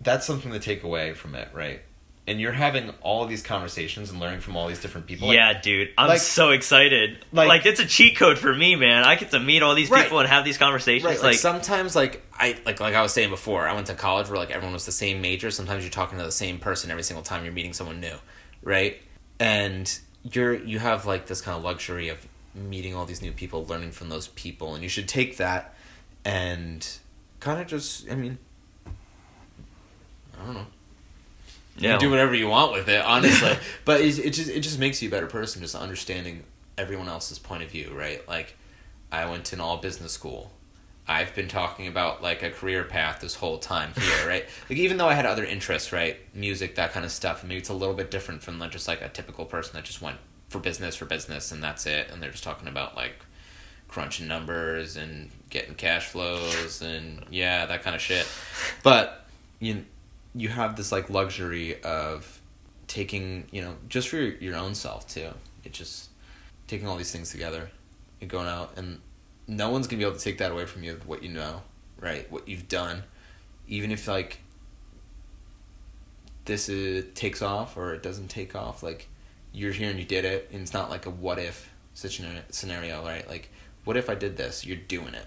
that's something to take away from it right and you're having all these conversations and learning from all these different people like, yeah, dude, I'm like- so excited. like- Like, it's a cheat code for me, man. I get to meet all these Right. people and have these conversations. Right, like, sometimes, like I like like I was saying before, I went to college where like everyone was the same major. Sometimes you're talking to the same person every single time you're meeting someone new, right? And you're you have like this kind of luxury of meeting all these new people, learning from those people, and you should take that and kind of just, I mean, I don't know. You yeah, do whatever you want with it, honestly. but it, it just it just makes you a better person, just understanding everyone else's point of view, right? Like, I went to an all business school. I've been talking about like a career path this whole time here, right? Like, even though I had other interests, right, music, that kind of stuff, maybe it's a little bit different from like, just like a typical person that just went for business for business and that's it, and they're just talking about like crunching numbers and getting cash flows and yeah, that kind of shit. But you you have this like luxury of taking you know just for your, your own self too. It just taking all these things together and going out and no one's gonna be able to take that away from you what you know right what you've done. Even if like this is takes off or it doesn't take off like you're here and you did it and it's not like a what if scenario right? Like what if i did this? You're doing it.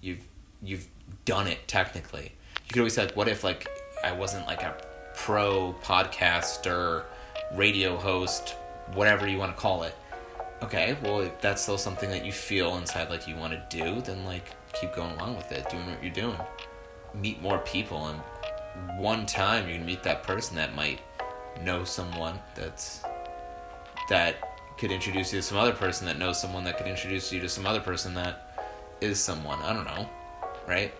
You've you've done it technically. You could always say like what if like i wasn't like a pro podcaster radio host whatever you want to call it. Okay well if that's still something that you feel inside like you want to do then like keep going along with it doing what you're doing. Meet more people and one time you're gonna meet that person that might know someone that's that could introduce you to some other person that knows someone that could introduce you to some other person that is someone i don't know right